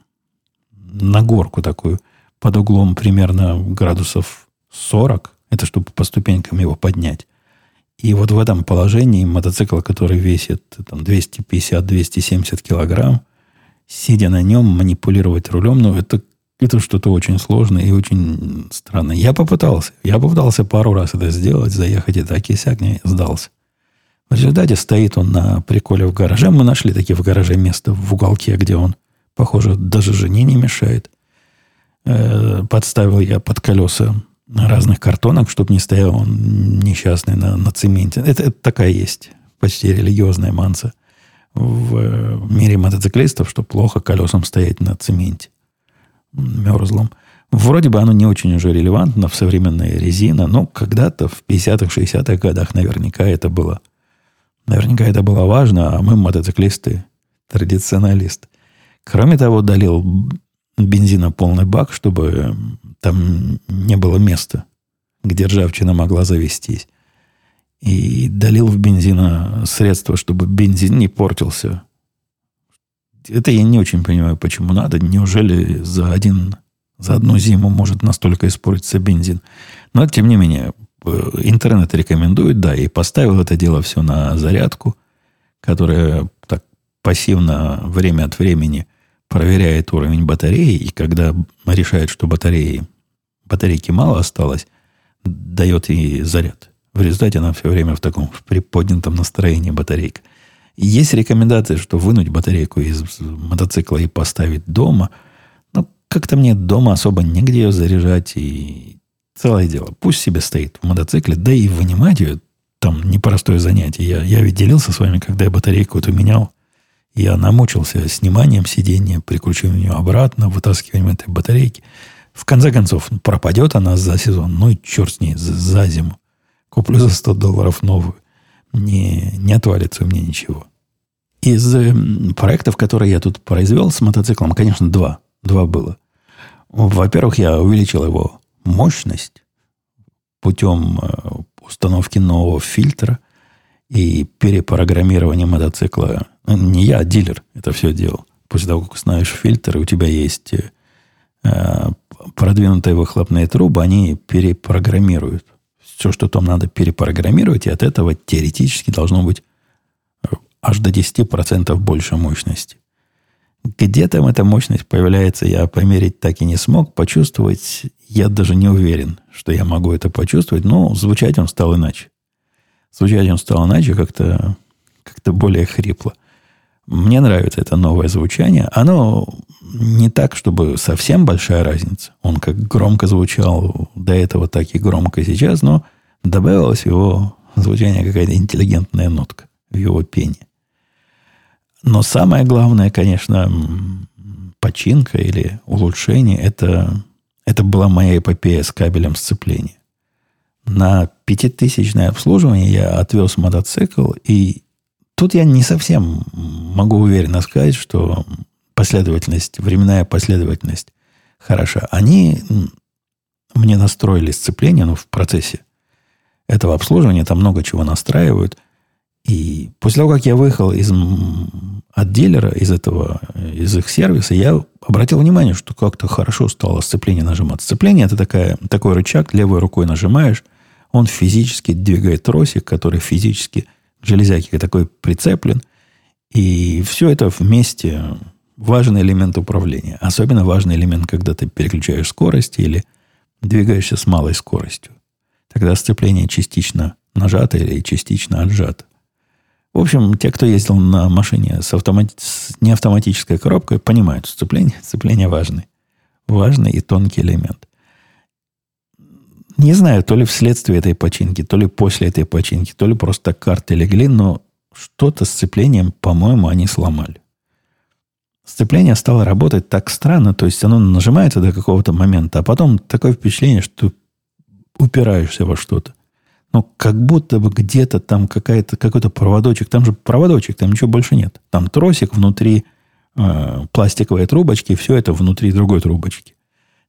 на горку такую, под углом примерно градусов 40. Это чтобы по ступенькам его поднять. И вот в этом положении мотоцикл, который весит там, 250-270 килограмм, сидя на нем, манипулировать рулем, ну, это, это что-то очень сложное и очень странное. Я попытался. Я попытался пару раз это сделать, заехать и так, и сяк, не сдался. В результате стоит он на приколе в гараже. Мы нашли такие в гараже место в уголке, где он, похоже, даже жене не мешает. Э, подставил я под колеса разных картонок, чтобы не стоял он несчастный на, на цементе. Это, это такая есть почти религиозная манса в э, мире мотоциклистов, что плохо колесам стоять на цементе мерзлом. Вроде бы оно не очень уже релевантно в современной резина, но когда-то в 50-х, 60-х годах наверняка это было. Наверняка это было важно, а мы мотоциклисты, традиционалисты. Кроме того, долил бензина полный бак, чтобы там не было места, где ржавчина могла завестись. И долил в бензина средства, чтобы бензин не портился. Это я не очень понимаю, почему надо. Неужели за, один, за одну зиму может настолько испортиться бензин? Но, тем не менее, э, интернет рекомендует, да, и поставил это дело все на зарядку, которая так пассивно время от времени – проверяет уровень батареи, и когда решает, что батареи, батарейки мало осталось, дает ей заряд. В результате она все время в таком в приподнятом настроении батарейка. есть рекомендация, что вынуть батарейку из мотоцикла и поставить дома. Ну, как-то мне дома особо негде ее заряжать, и целое дело. Пусть себе стоит в мотоцикле, да и вынимать ее там непростое занятие. Я, я ведь делился с вами, когда я батарейку эту менял. Я намучился сниманием сиденья, прикручиванием обратно, вытаскиванием этой батарейки. В конце концов, пропадет она за сезон. Ну и черт с ней, за, за зиму. Куплю за 100 долларов новую. Не, не отвалится у меня ничего. Из э, проектов, которые я тут произвел с мотоциклом, конечно, два. Два было. Во-первых, я увеличил его мощность путем э, установки нового фильтра и перепрограммирования мотоцикла. Не я, а дилер это все делал. После того, как установишь фильтр, и у тебя есть э, продвинутые выхлопные трубы, они перепрограммируют. Все, что там надо перепрограммировать, и от этого теоретически должно быть э, аж до 10% больше мощности. Где там эта мощность появляется, я померить так и не смог. Почувствовать я даже не уверен, что я могу это почувствовать, но звучать он стал иначе. Звучать он стал иначе, как-то как более хрипло. Мне нравится это новое звучание. Оно не так, чтобы совсем большая разница. Он как громко звучал до этого, так и громко сейчас, но добавилась его звучание какая-то интеллигентная нотка в его пении. Но самое главное, конечно, починка или улучшение, это, это была моя эпопея с кабелем сцепления. На пятитысячное обслуживание я отвез мотоцикл, и тут я не совсем могу уверенно сказать, что последовательность, временная последовательность хороша. Они мне настроили сцепление, ну, в процессе этого обслуживания, там много чего настраивают – и после того, как я выехал из, от дилера, из этого, из их сервиса, я обратил внимание, что как-то хорошо стало сцепление нажимать. Сцепление это такая, такой рычаг, левой рукой нажимаешь, он физически двигает тросик, который физически к железяке такой прицеплен. И все это вместе важный элемент управления. Особенно важный элемент, когда ты переключаешь скорость или двигаешься с малой скоростью. Тогда сцепление частично нажато или частично отжато. В общем, те, кто ездил на машине с, автомати... с неавтоматической коробкой, понимают, сцепление, сцепление важный. Важный и тонкий элемент. Не знаю, то ли вследствие этой починки, то ли после этой починки, то ли просто карты легли, но что-то с сцеплением, по-моему, они сломали. Сцепление стало работать так странно, то есть оно нажимается до какого-то момента, а потом такое впечатление, что упираешься во что-то ну, как будто бы где-то там какая-то, какой-то проводочек. Там же проводочек, там ничего больше нет. Там тросик внутри э, пластиковой трубочки, все это внутри другой трубочки.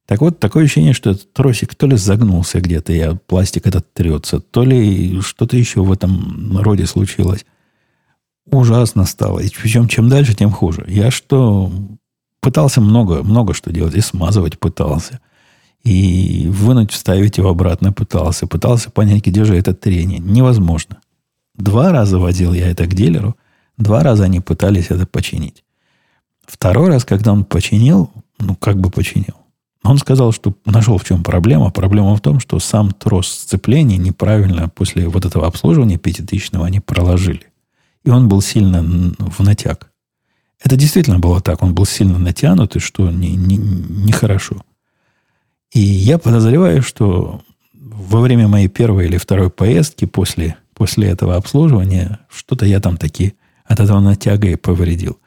Так вот, такое ощущение, что этот тросик то ли загнулся где-то, и пластик этот трется, то ли что-то еще в этом роде случилось. Ужасно стало. И причем, чем дальше, тем хуже. Я что, пытался много, много что делать, и смазывать пытался. И вынуть, вставить его обратно пытался. Пытался понять, где же это трение. Невозможно. Два раза водил я это к дилеру. Два раза они пытались это починить. Второй раз, когда он починил, ну, как бы починил, он сказал, что нашел в чем проблема. Проблема в том, что сам трос сцепления неправильно после вот этого обслуживания пятитысячного они проложили. И он был сильно в натяг. Это действительно было так. Он был сильно натянут, и что нехорошо. Не, не, хорошо. И я подозреваю, что во время моей первой или второй поездки после, после этого обслуживания что-то я там таки от этого натяга и повредил.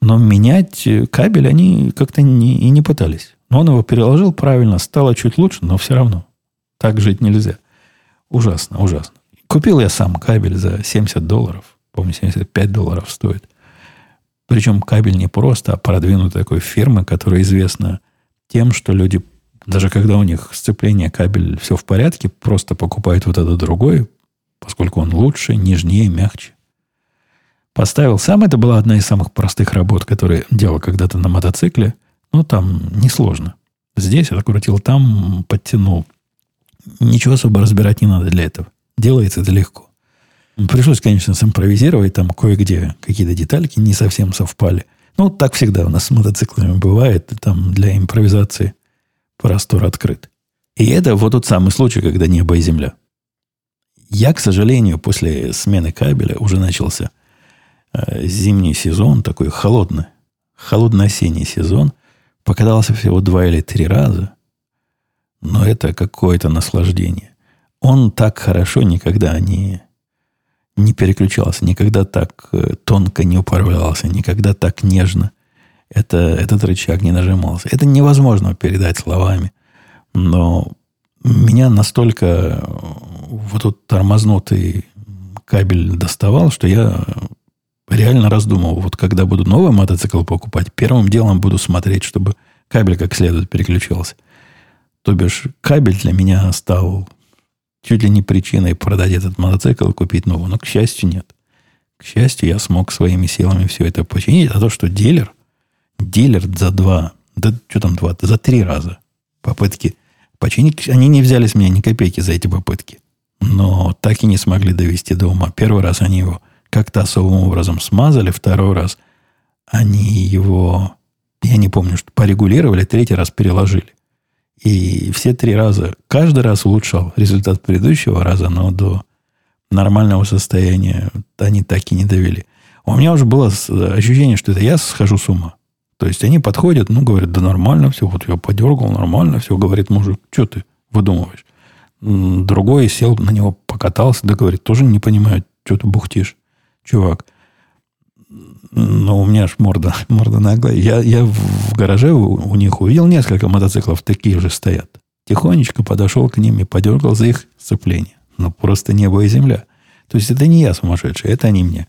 Но менять кабель они как-то не, и не пытались. Но он его переложил правильно, стало чуть лучше, но все равно. Так жить нельзя. Ужасно, ужасно. Купил я сам кабель за 70 долларов. Помню, 75 долларов стоит. Причем кабель не просто, а продвинутой такой фирмы, которая известна тем, что люди даже когда у них сцепление, кабель, все в порядке, просто покупают вот этот другой, поскольку он лучше, нежнее, мягче. Поставил сам. Это была одна из самых простых работ, которые делал когда-то на мотоцикле. Но там несложно. Здесь открутил, там подтянул. Ничего особо разбирать не надо для этого. Делается это легко. Пришлось, конечно, симпровизировать. Там кое-где какие-то детальки не совсем совпали. Ну, так всегда у нас с мотоциклами бывает. Там для импровизации простор открыт. И это вот тот самый случай, когда небо и земля. Я, к сожалению, после смены кабеля уже начался э, зимний сезон, такой холодный, холодно-осенний сезон. Покатался всего два или три раза, но это какое-то наслаждение. Он так хорошо никогда не, не переключался, никогда так э, тонко не управлялся, никогда так нежно это, этот рычаг не нажимался. Это невозможно передать словами. Но меня настолько э, вот тут тормознутый кабель доставал, что я реально раздумывал, вот когда буду новый мотоцикл покупать, первым делом буду смотреть, чтобы кабель как следует переключался. То бишь, кабель для меня стал чуть ли не причиной продать этот мотоцикл и купить новый. Но, к счастью, нет. К счастью, я смог своими силами все это починить. А то, что дилер, дилер за два, да что там два, за три раза попытки починить, они не взяли с меня ни копейки за эти попытки. Но так и не смогли довести до ума. Первый раз они его как-то особым образом смазали, второй раз они его, я не помню, что порегулировали, третий раз переложили. И все три раза, каждый раз улучшал результат предыдущего раза, но до нормального состояния они так и не довели. У меня уже было ощущение, что это я схожу с ума. То есть они подходят, ну, говорят, да нормально все, вот я подергал, нормально все. Говорит мужик, что ты выдумываешь? Другой сел на него, покатался, да говорит, тоже не понимаю, что ты бухтишь, чувак. Но у меня аж морда, морда наглая. Я, я в гараже у, у них увидел несколько мотоциклов, такие же стоят. Тихонечко подошел к ним и подергал за их сцепление. Ну, просто небо и земля. То есть это не я сумасшедший, это они мне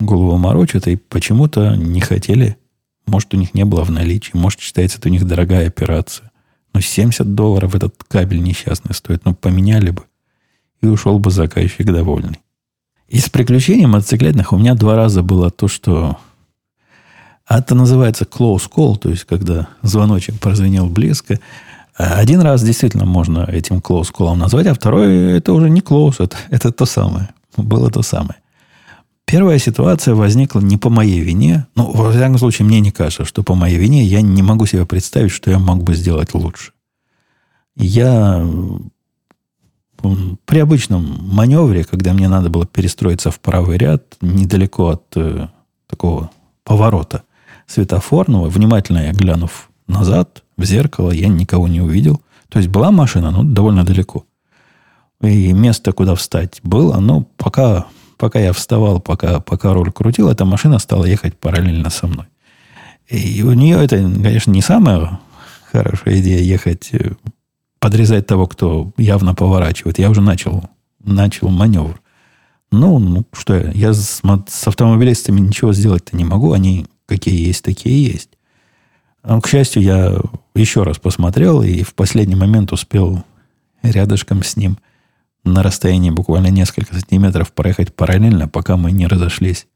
голову морочат и почему-то не хотели может, у них не было в наличии. Может, считается, это у них дорогая операция. Но 70 долларов этот кабель несчастный стоит. Ну, поменяли бы. И ушел бы заказчик довольный. Из приключений мотоциклетных у меня два раза было то, что... Это называется close call, то есть когда звоночек прозвенел близко. Один раз действительно можно этим close call назвать, а второй это уже не close, это, это то самое. Было то самое. Первая ситуация возникла не по моей вине. Ну, во всяком случае, мне не кажется, что по моей вине я не могу себе представить, что я мог бы сделать лучше. Я при обычном маневре, когда мне надо было перестроиться в правый ряд, недалеко от э, такого поворота светофорного, внимательно я глянув назад в зеркало, я никого не увидел. То есть была машина, но довольно далеко. И место, куда встать, было, но пока пока я вставал, пока, пока руль крутил, эта машина стала ехать параллельно со мной. И у нее это, конечно, не самая хорошая идея ехать, э, подрезать того, кто явно поворачивает. Я уже начал, начал маневр. Ну, ну что я, я с, с автомобилистами ничего сделать-то не могу. Они какие есть, такие есть. Но, к счастью, я еще раз посмотрел и в последний момент успел рядышком с ним – на расстоянии буквально несколько сантиметров проехать параллельно, пока мы не разошлись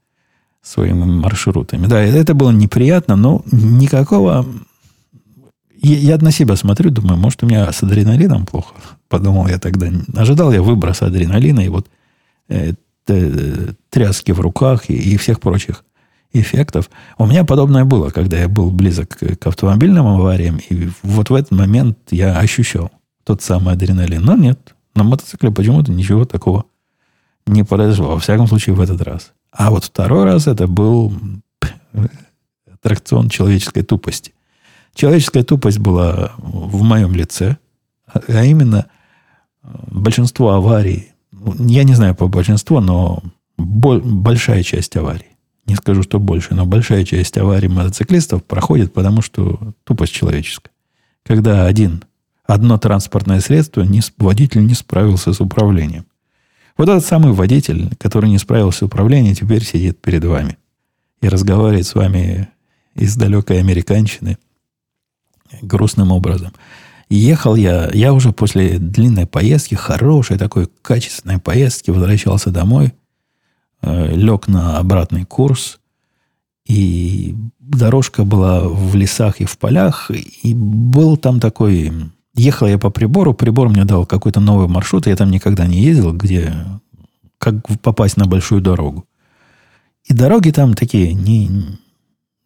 своими маршрутами. Да, это было неприятно, но никакого... Я, я на себя смотрю, думаю, может, у меня с адреналином плохо. Подумал я тогда. Ожидал я выброса адреналина и вот э, тряски в руках и, и всех прочих эффектов. У меня подобное было, когда я был близок к, к автомобильным авариям, и вот в этот момент я ощущал тот самый адреналин. Но нет, на мотоцикле почему-то ничего такого не произошло. Во всяком случае, в этот раз. А вот второй раз это был аттракцион человеческой тупости. Человеческая тупость была в моем лице, а именно большинство аварий, я не знаю по большинству, но большая часть аварий, не скажу, что больше, но большая часть аварий мотоциклистов проходит, потому что тупость человеческая. Когда один одно транспортное средство, не, водитель не справился с управлением. Вот этот самый водитель, который не справился с управлением, теперь сидит перед вами и разговаривает с вами из далекой американщины грустным образом. Ехал я, я уже после длинной поездки, хорошей такой качественной поездки, возвращался домой, э, лег на обратный курс, и дорожка была в лесах и в полях, и был там такой Ехал я по прибору, прибор мне дал какой-то новый маршрут, я там никогда не ездил, где как попасть на большую дорогу. И дороги там такие, не,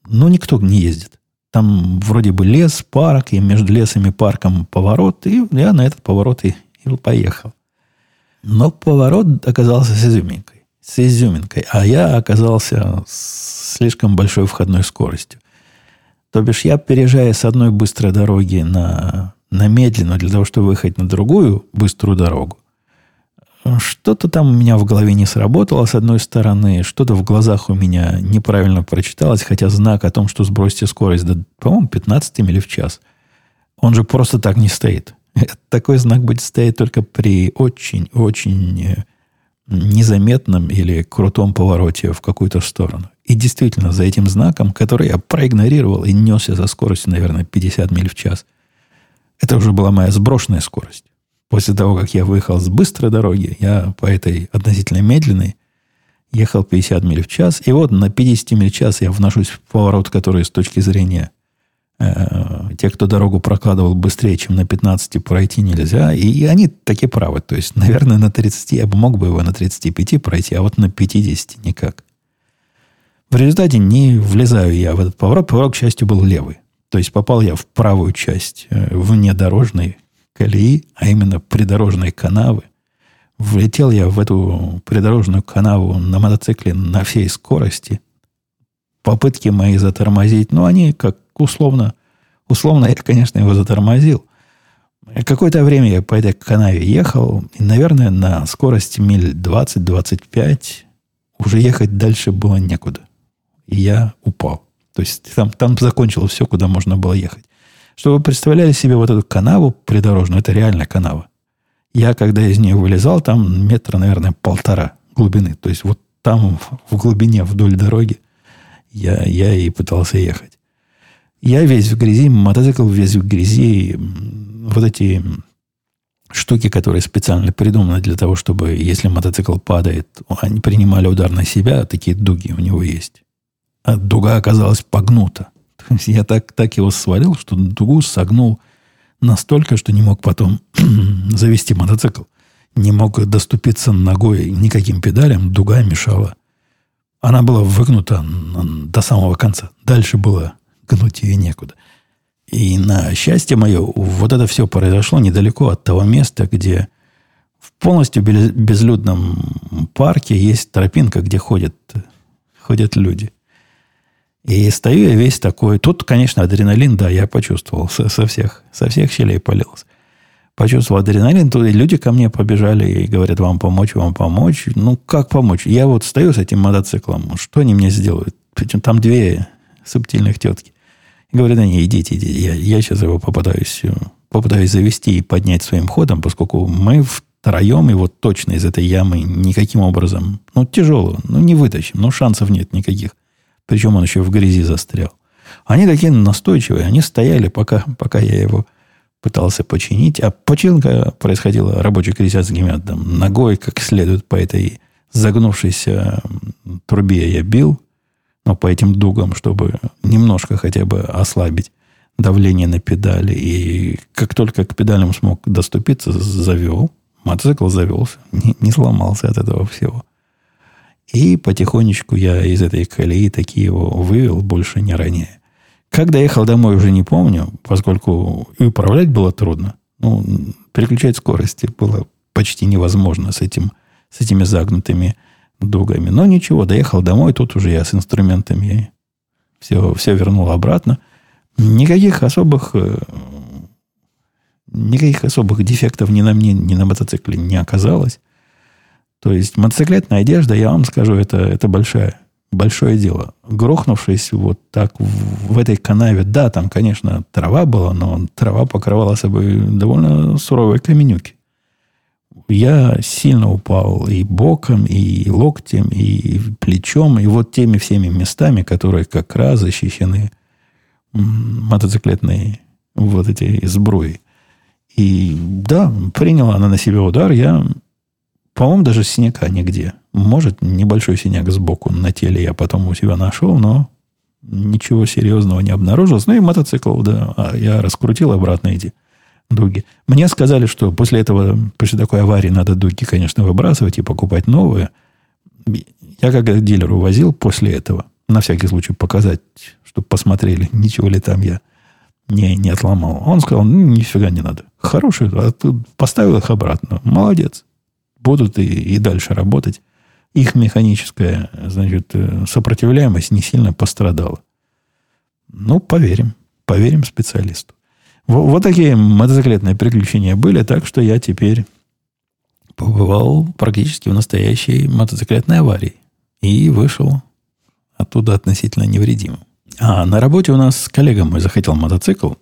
ну, никто не ездит. Там вроде бы лес, парк, и между лесом и парком поворот, и я на этот поворот и, и поехал. Но поворот оказался с изюминкой. С изюминкой. А я оказался с слишком большой входной скоростью. То бишь я, переезжая с одной быстрой дороги на, на медленную, для того, чтобы выехать на другую быструю дорогу, что-то там у меня в голове не сработало с одной стороны, что-то в глазах у меня неправильно прочиталось, хотя знак о том, что сбросьте скорость до, по-моему, 15 миль в час, он же просто так не стоит. Такой знак будет стоять только при очень-очень э, незаметном или крутом повороте в какую-то сторону. И действительно, за этим знаком, который я проигнорировал и несся за скоростью, наверное, 50 миль в час, это уже была моя сброшенная скорость. После того, как я выехал с быстрой дороги, я по этой относительно медленной ехал 50 миль в час. И вот на 50 миль в час я вношусь в поворот, который с точки зрения э, тех, кто дорогу прокладывал быстрее, чем на 15 пройти нельзя. И, и они таки правы. То есть, наверное, на 30 я бы мог бы его на 35 пройти, а вот на 50 никак. В результате не влезаю я в этот поворот. Поворот, к счастью, был левый. То есть попал я в правую часть э, внедорожной колеи, а именно придорожной канавы. Влетел я в эту придорожную канаву на мотоцикле на всей скорости. Попытки мои затормозить, ну, они как условно, условно я, конечно, его затормозил. Какое-то время я по этой канаве ехал, и, наверное, на скорости миль 20-25 уже ехать дальше было некуда. И я упал. То есть там, там закончилось все, куда можно было ехать. Чтобы вы представляли себе вот эту канаву придорожную, это реальная канава. Я, когда из нее вылезал, там метра, наверное, полтора глубины. То есть вот там в глубине вдоль дороги я, я и пытался ехать. Я весь в грязи, мотоцикл весь в грязи. Вот эти штуки, которые специально придуманы для того, чтобы, если мотоцикл падает, они принимали удар на себя, такие дуги у него есть. А дуга оказалась погнута. Я так, так его свалил, что дугу согнул настолько, что не мог потом завести мотоцикл. Не мог доступиться ногой никаким педалям, дуга мешала. Она была выгнута до самого конца. Дальше было гнуть ее некуда. И на счастье мое, вот это все произошло недалеко от того места, где в полностью безлюдном парке есть тропинка, где ходят, ходят люди. И стою я весь такой. Тут, конечно, адреналин, да, я почувствовал. Со, со, всех, со всех щелей полился. Почувствовал адреналин. Тут люди ко мне побежали и говорят, вам помочь, вам помочь. Ну, как помочь? Я вот стою с этим мотоциклом. Что они мне сделают? Причем там две субтильных тетки. И говорят они, идите, идите. Я, я сейчас его попытаюсь, попытаюсь завести и поднять своим ходом, поскольку мы втроем его точно из этой ямы никаким образом, ну, тяжело, ну, не вытащим, ну, шансов нет никаких. Причем он еще в грязи застрял. Они такие настойчивые. Они стояли, пока, пока я его пытался починить. А починка происходила рабочий крестьянскими там, ногой, как следует по этой загнувшейся трубе я бил, но по этим дугам, чтобы немножко хотя бы ослабить давление на педали. И как только к педалям смог доступиться, завел. Мотоцикл завелся. Не, не сломался от этого всего. И потихонечку я из этой колеи такие его вывел, больше не ранее. Как доехал домой, уже не помню, поскольку и управлять было трудно. Ну, переключать скорости было почти невозможно с, этим, с этими загнутыми дугами. Но ничего, доехал домой, тут уже я с инструментами все, все вернул обратно. Никаких особых, э, никаких особых дефектов ни на мне, ни на мотоцикле не оказалось. То есть мотоциклетная одежда, я вам скажу, это, это большое, большое дело. Грохнувшись вот так в, в этой канаве, да, там, конечно, трава была, но трава покрывала собой довольно суровые каменюки. Я сильно упал и боком, и локтем, и плечом, и вот теми всеми местами, которые как раз защищены мотоциклетной вот эти сбруи. И да, приняла она на себя удар. Я по-моему, даже синяка нигде. Может, небольшой синяк сбоку на теле я потом у себя нашел, но ничего серьезного не обнаружилось. Ну и мотоцикл, да, а я раскрутил обратно эти дуги. Мне сказали, что после этого, после такой аварии надо дуги, конечно, выбрасывать и покупать новые. Я как дилер увозил после этого, на всякий случай показать, чтобы посмотрели, ничего ли там я не, не отломал. Он сказал, ну, нифига не надо. Хорошие, а поставил их обратно. Молодец будут и, и дальше работать. Их механическая значит, э, сопротивляемость не сильно пострадала. Ну, поверим. Поверим специалисту. Вот, вот такие мотоциклетные приключения были, так что я теперь побывал практически в настоящей мотоциклетной аварии. И вышел оттуда относительно невредимым. А на работе у нас коллега мой захотел мотоцикл.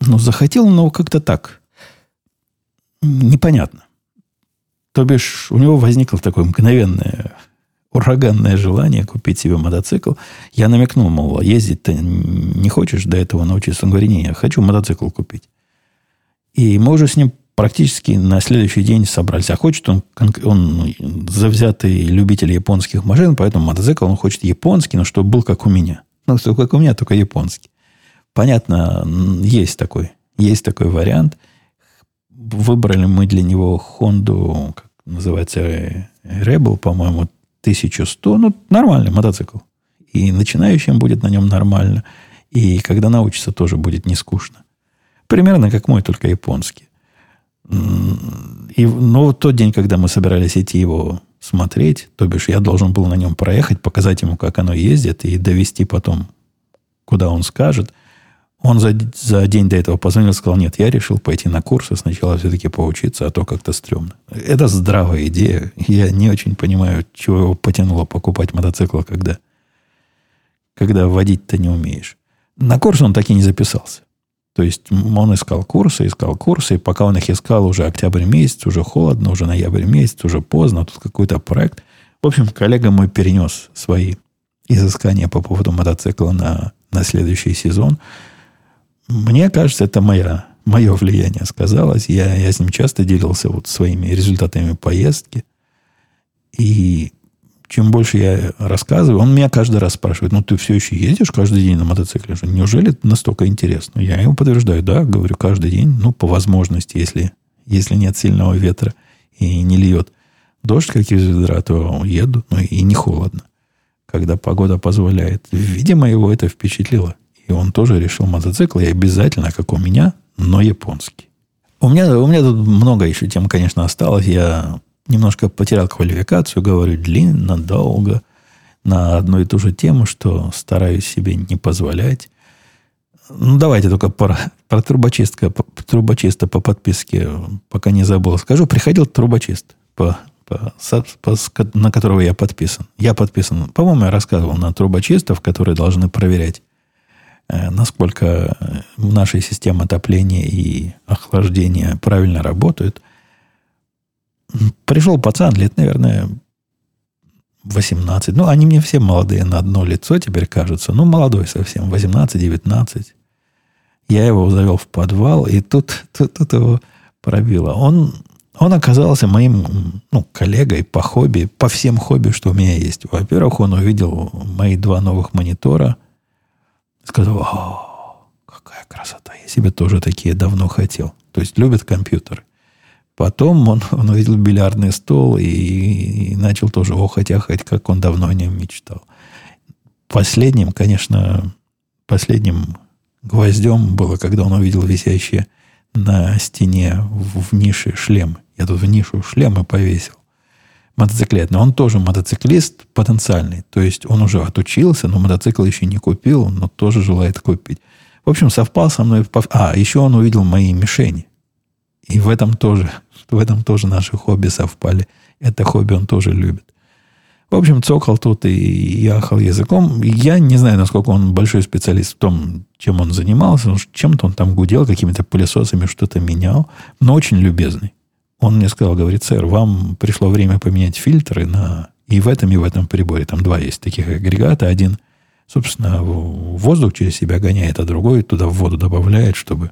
Ну, захотел, но как-то так. Непонятно. То бишь, у него возникло такое мгновенное, ураганное желание купить себе мотоцикл. Я намекнул, мол, «А ездить ты не хочешь до этого научиться? Он говорит, не, я хочу мотоцикл купить. И мы уже с ним практически на следующий день собрались. А хочет он, он завзятый любитель японских машин, поэтому мотоцикл он хочет японский, но чтобы был как у меня. Ну, что как у меня, только японский. Понятно, есть такой, есть такой вариант. Выбрали мы для него Honda, как называется, Rebel, по-моему, 1100. Ну, нормальный мотоцикл. И начинающим будет на нем нормально. И когда научится, тоже будет не скучно. Примерно как мой, только японский. И, но тот день, когда мы собирались идти его смотреть, то бишь я должен был на нем проехать, показать ему, как оно ездит, и довести потом, куда он скажет. Он за, за день до этого позвонил и сказал, нет, я решил пойти на курсы, сначала все-таки поучиться, а то как-то стрёмно. Это здравая идея. Я не очень понимаю, чего его потянуло покупать мотоцикл, когда, когда водить-то не умеешь. На курс он так и не записался. То есть он искал курсы, искал курсы, и пока он их искал уже октябрь месяц, уже холодно, уже ноябрь месяц, уже поздно, тут какой-то проект. В общем, коллега мой перенес свои изыскания по поводу мотоцикла на, на следующий сезон. Мне кажется, это моя, мое влияние сказалось. Я, я с ним часто делился вот своими результатами поездки. И чем больше я рассказываю, он меня каждый раз спрашивает, ну, ты все еще ездишь каждый день на мотоцикле? Неужели это настолько интересно? Я ему подтверждаю, да, говорю, каждый день, ну, по возможности, если, если нет сильного ветра и не льет дождь, как из ведра, то еду, ну, и не холодно, когда погода позволяет. Видимо, его это впечатлило. И он тоже решил мотоцикл, и обязательно, как у меня, но японский. У меня, у меня тут много еще тем, конечно, осталось. Я немножко потерял квалификацию, говорю длинно, долго, на одну и ту же тему, что стараюсь себе не позволять. Ну, давайте только про, про трубочистка, по, трубочиста по подписке, пока не забыл, скажу. Приходил трубочист, по, по, по, на которого я подписан. Я подписан, по-моему, я рассказывал на трубочистов, которые должны проверять, насколько э, наши системы отопления и охлаждения правильно работают. Пришел пацан, лет, наверное, 18. Ну, они мне все молодые на одно лицо теперь кажутся. Ну, молодой совсем, 18-19. Я его завел в подвал, и тут, тут, тут его пробило. Он, он оказался моим ну, коллегой по хобби, по всем хобби, что у меня есть. Во-первых, он увидел мои два новых монитора. Сказал, о, какая красота, я себе тоже такие давно хотел. То есть любит компьютеры. Потом он, он увидел бильярдный стол и, и начал тоже охоть ахать, как он давно о нем мечтал. Последним, конечно, последним гвоздем было, когда он увидел висящие на стене в, в нише шлем. Я тут в нишу шлемы повесил. Мотоциклетный. Он тоже мотоциклист потенциальный. То есть он уже отучился, но мотоцикл еще не купил, но тоже желает купить. В общем, совпал со мной. А, еще он увидел мои мишени. И в этом тоже, в этом тоже наши хобби совпали. Это хобби он тоже любит. В общем, цокал тут и яхал языком. Я не знаю, насколько он большой специалист в том, чем он занимался. Чем-то он там гудел, какими-то пылесосами что-то менял. Но очень любезный. Он мне сказал, говорит, сэр, вам пришло время поменять фильтры на и в этом, и в этом приборе. Там два есть таких агрегата. Один, собственно, воздух через себя гоняет, а другой туда в воду добавляет, чтобы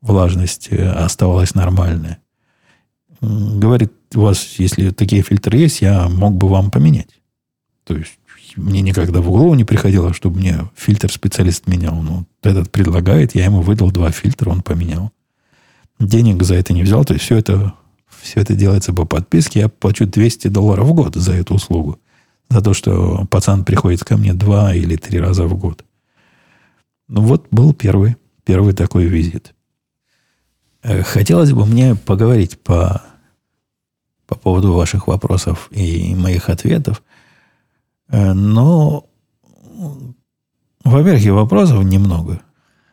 влажность э, оставалась нормальная. Говорит, у вас, если такие фильтры есть, я мог бы вам поменять. То есть мне никогда в голову не приходило, чтобы мне фильтр-специалист менял. Ну, этот предлагает, я ему выдал два фильтра, он поменял. Денег за это не взял, то есть все это, все это делается по подписке. Я плачу 200 долларов в год за эту услугу. За то, что пацан приходит ко мне два или три раза в год. Ну вот был первый, первый такой визит. Э, хотелось бы мне поговорить по, по поводу ваших вопросов и моих ответов, э, но Во-первых, и вопросов немного.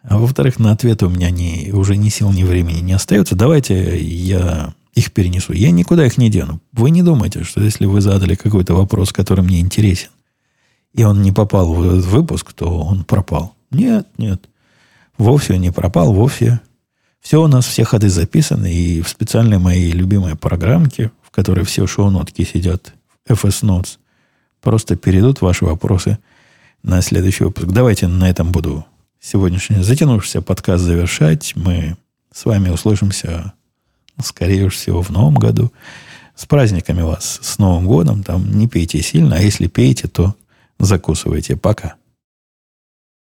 А во-вторых, на ответ у меня не, уже ни сил, ни времени не остается. Давайте я их перенесу. Я никуда их не дену. Вы не думайте, что если вы задали какой-то вопрос, который мне интересен, и он не попал в этот выпуск, то он пропал. Нет, нет. Вовсе не пропал, вовсе. Все у нас, все ходы записаны, и в специальной моей любимой программке, в которой все шоу-нотки сидят, FS Notes, просто перейдут ваши вопросы на следующий выпуск. Давайте на этом буду сегодняшний затянувшийся подкаст завершать. Мы с вами услышимся, скорее всего, в новом году. С праздниками вас, с Новым годом. Там не пейте сильно, а если пейте, то закусывайте. Пока.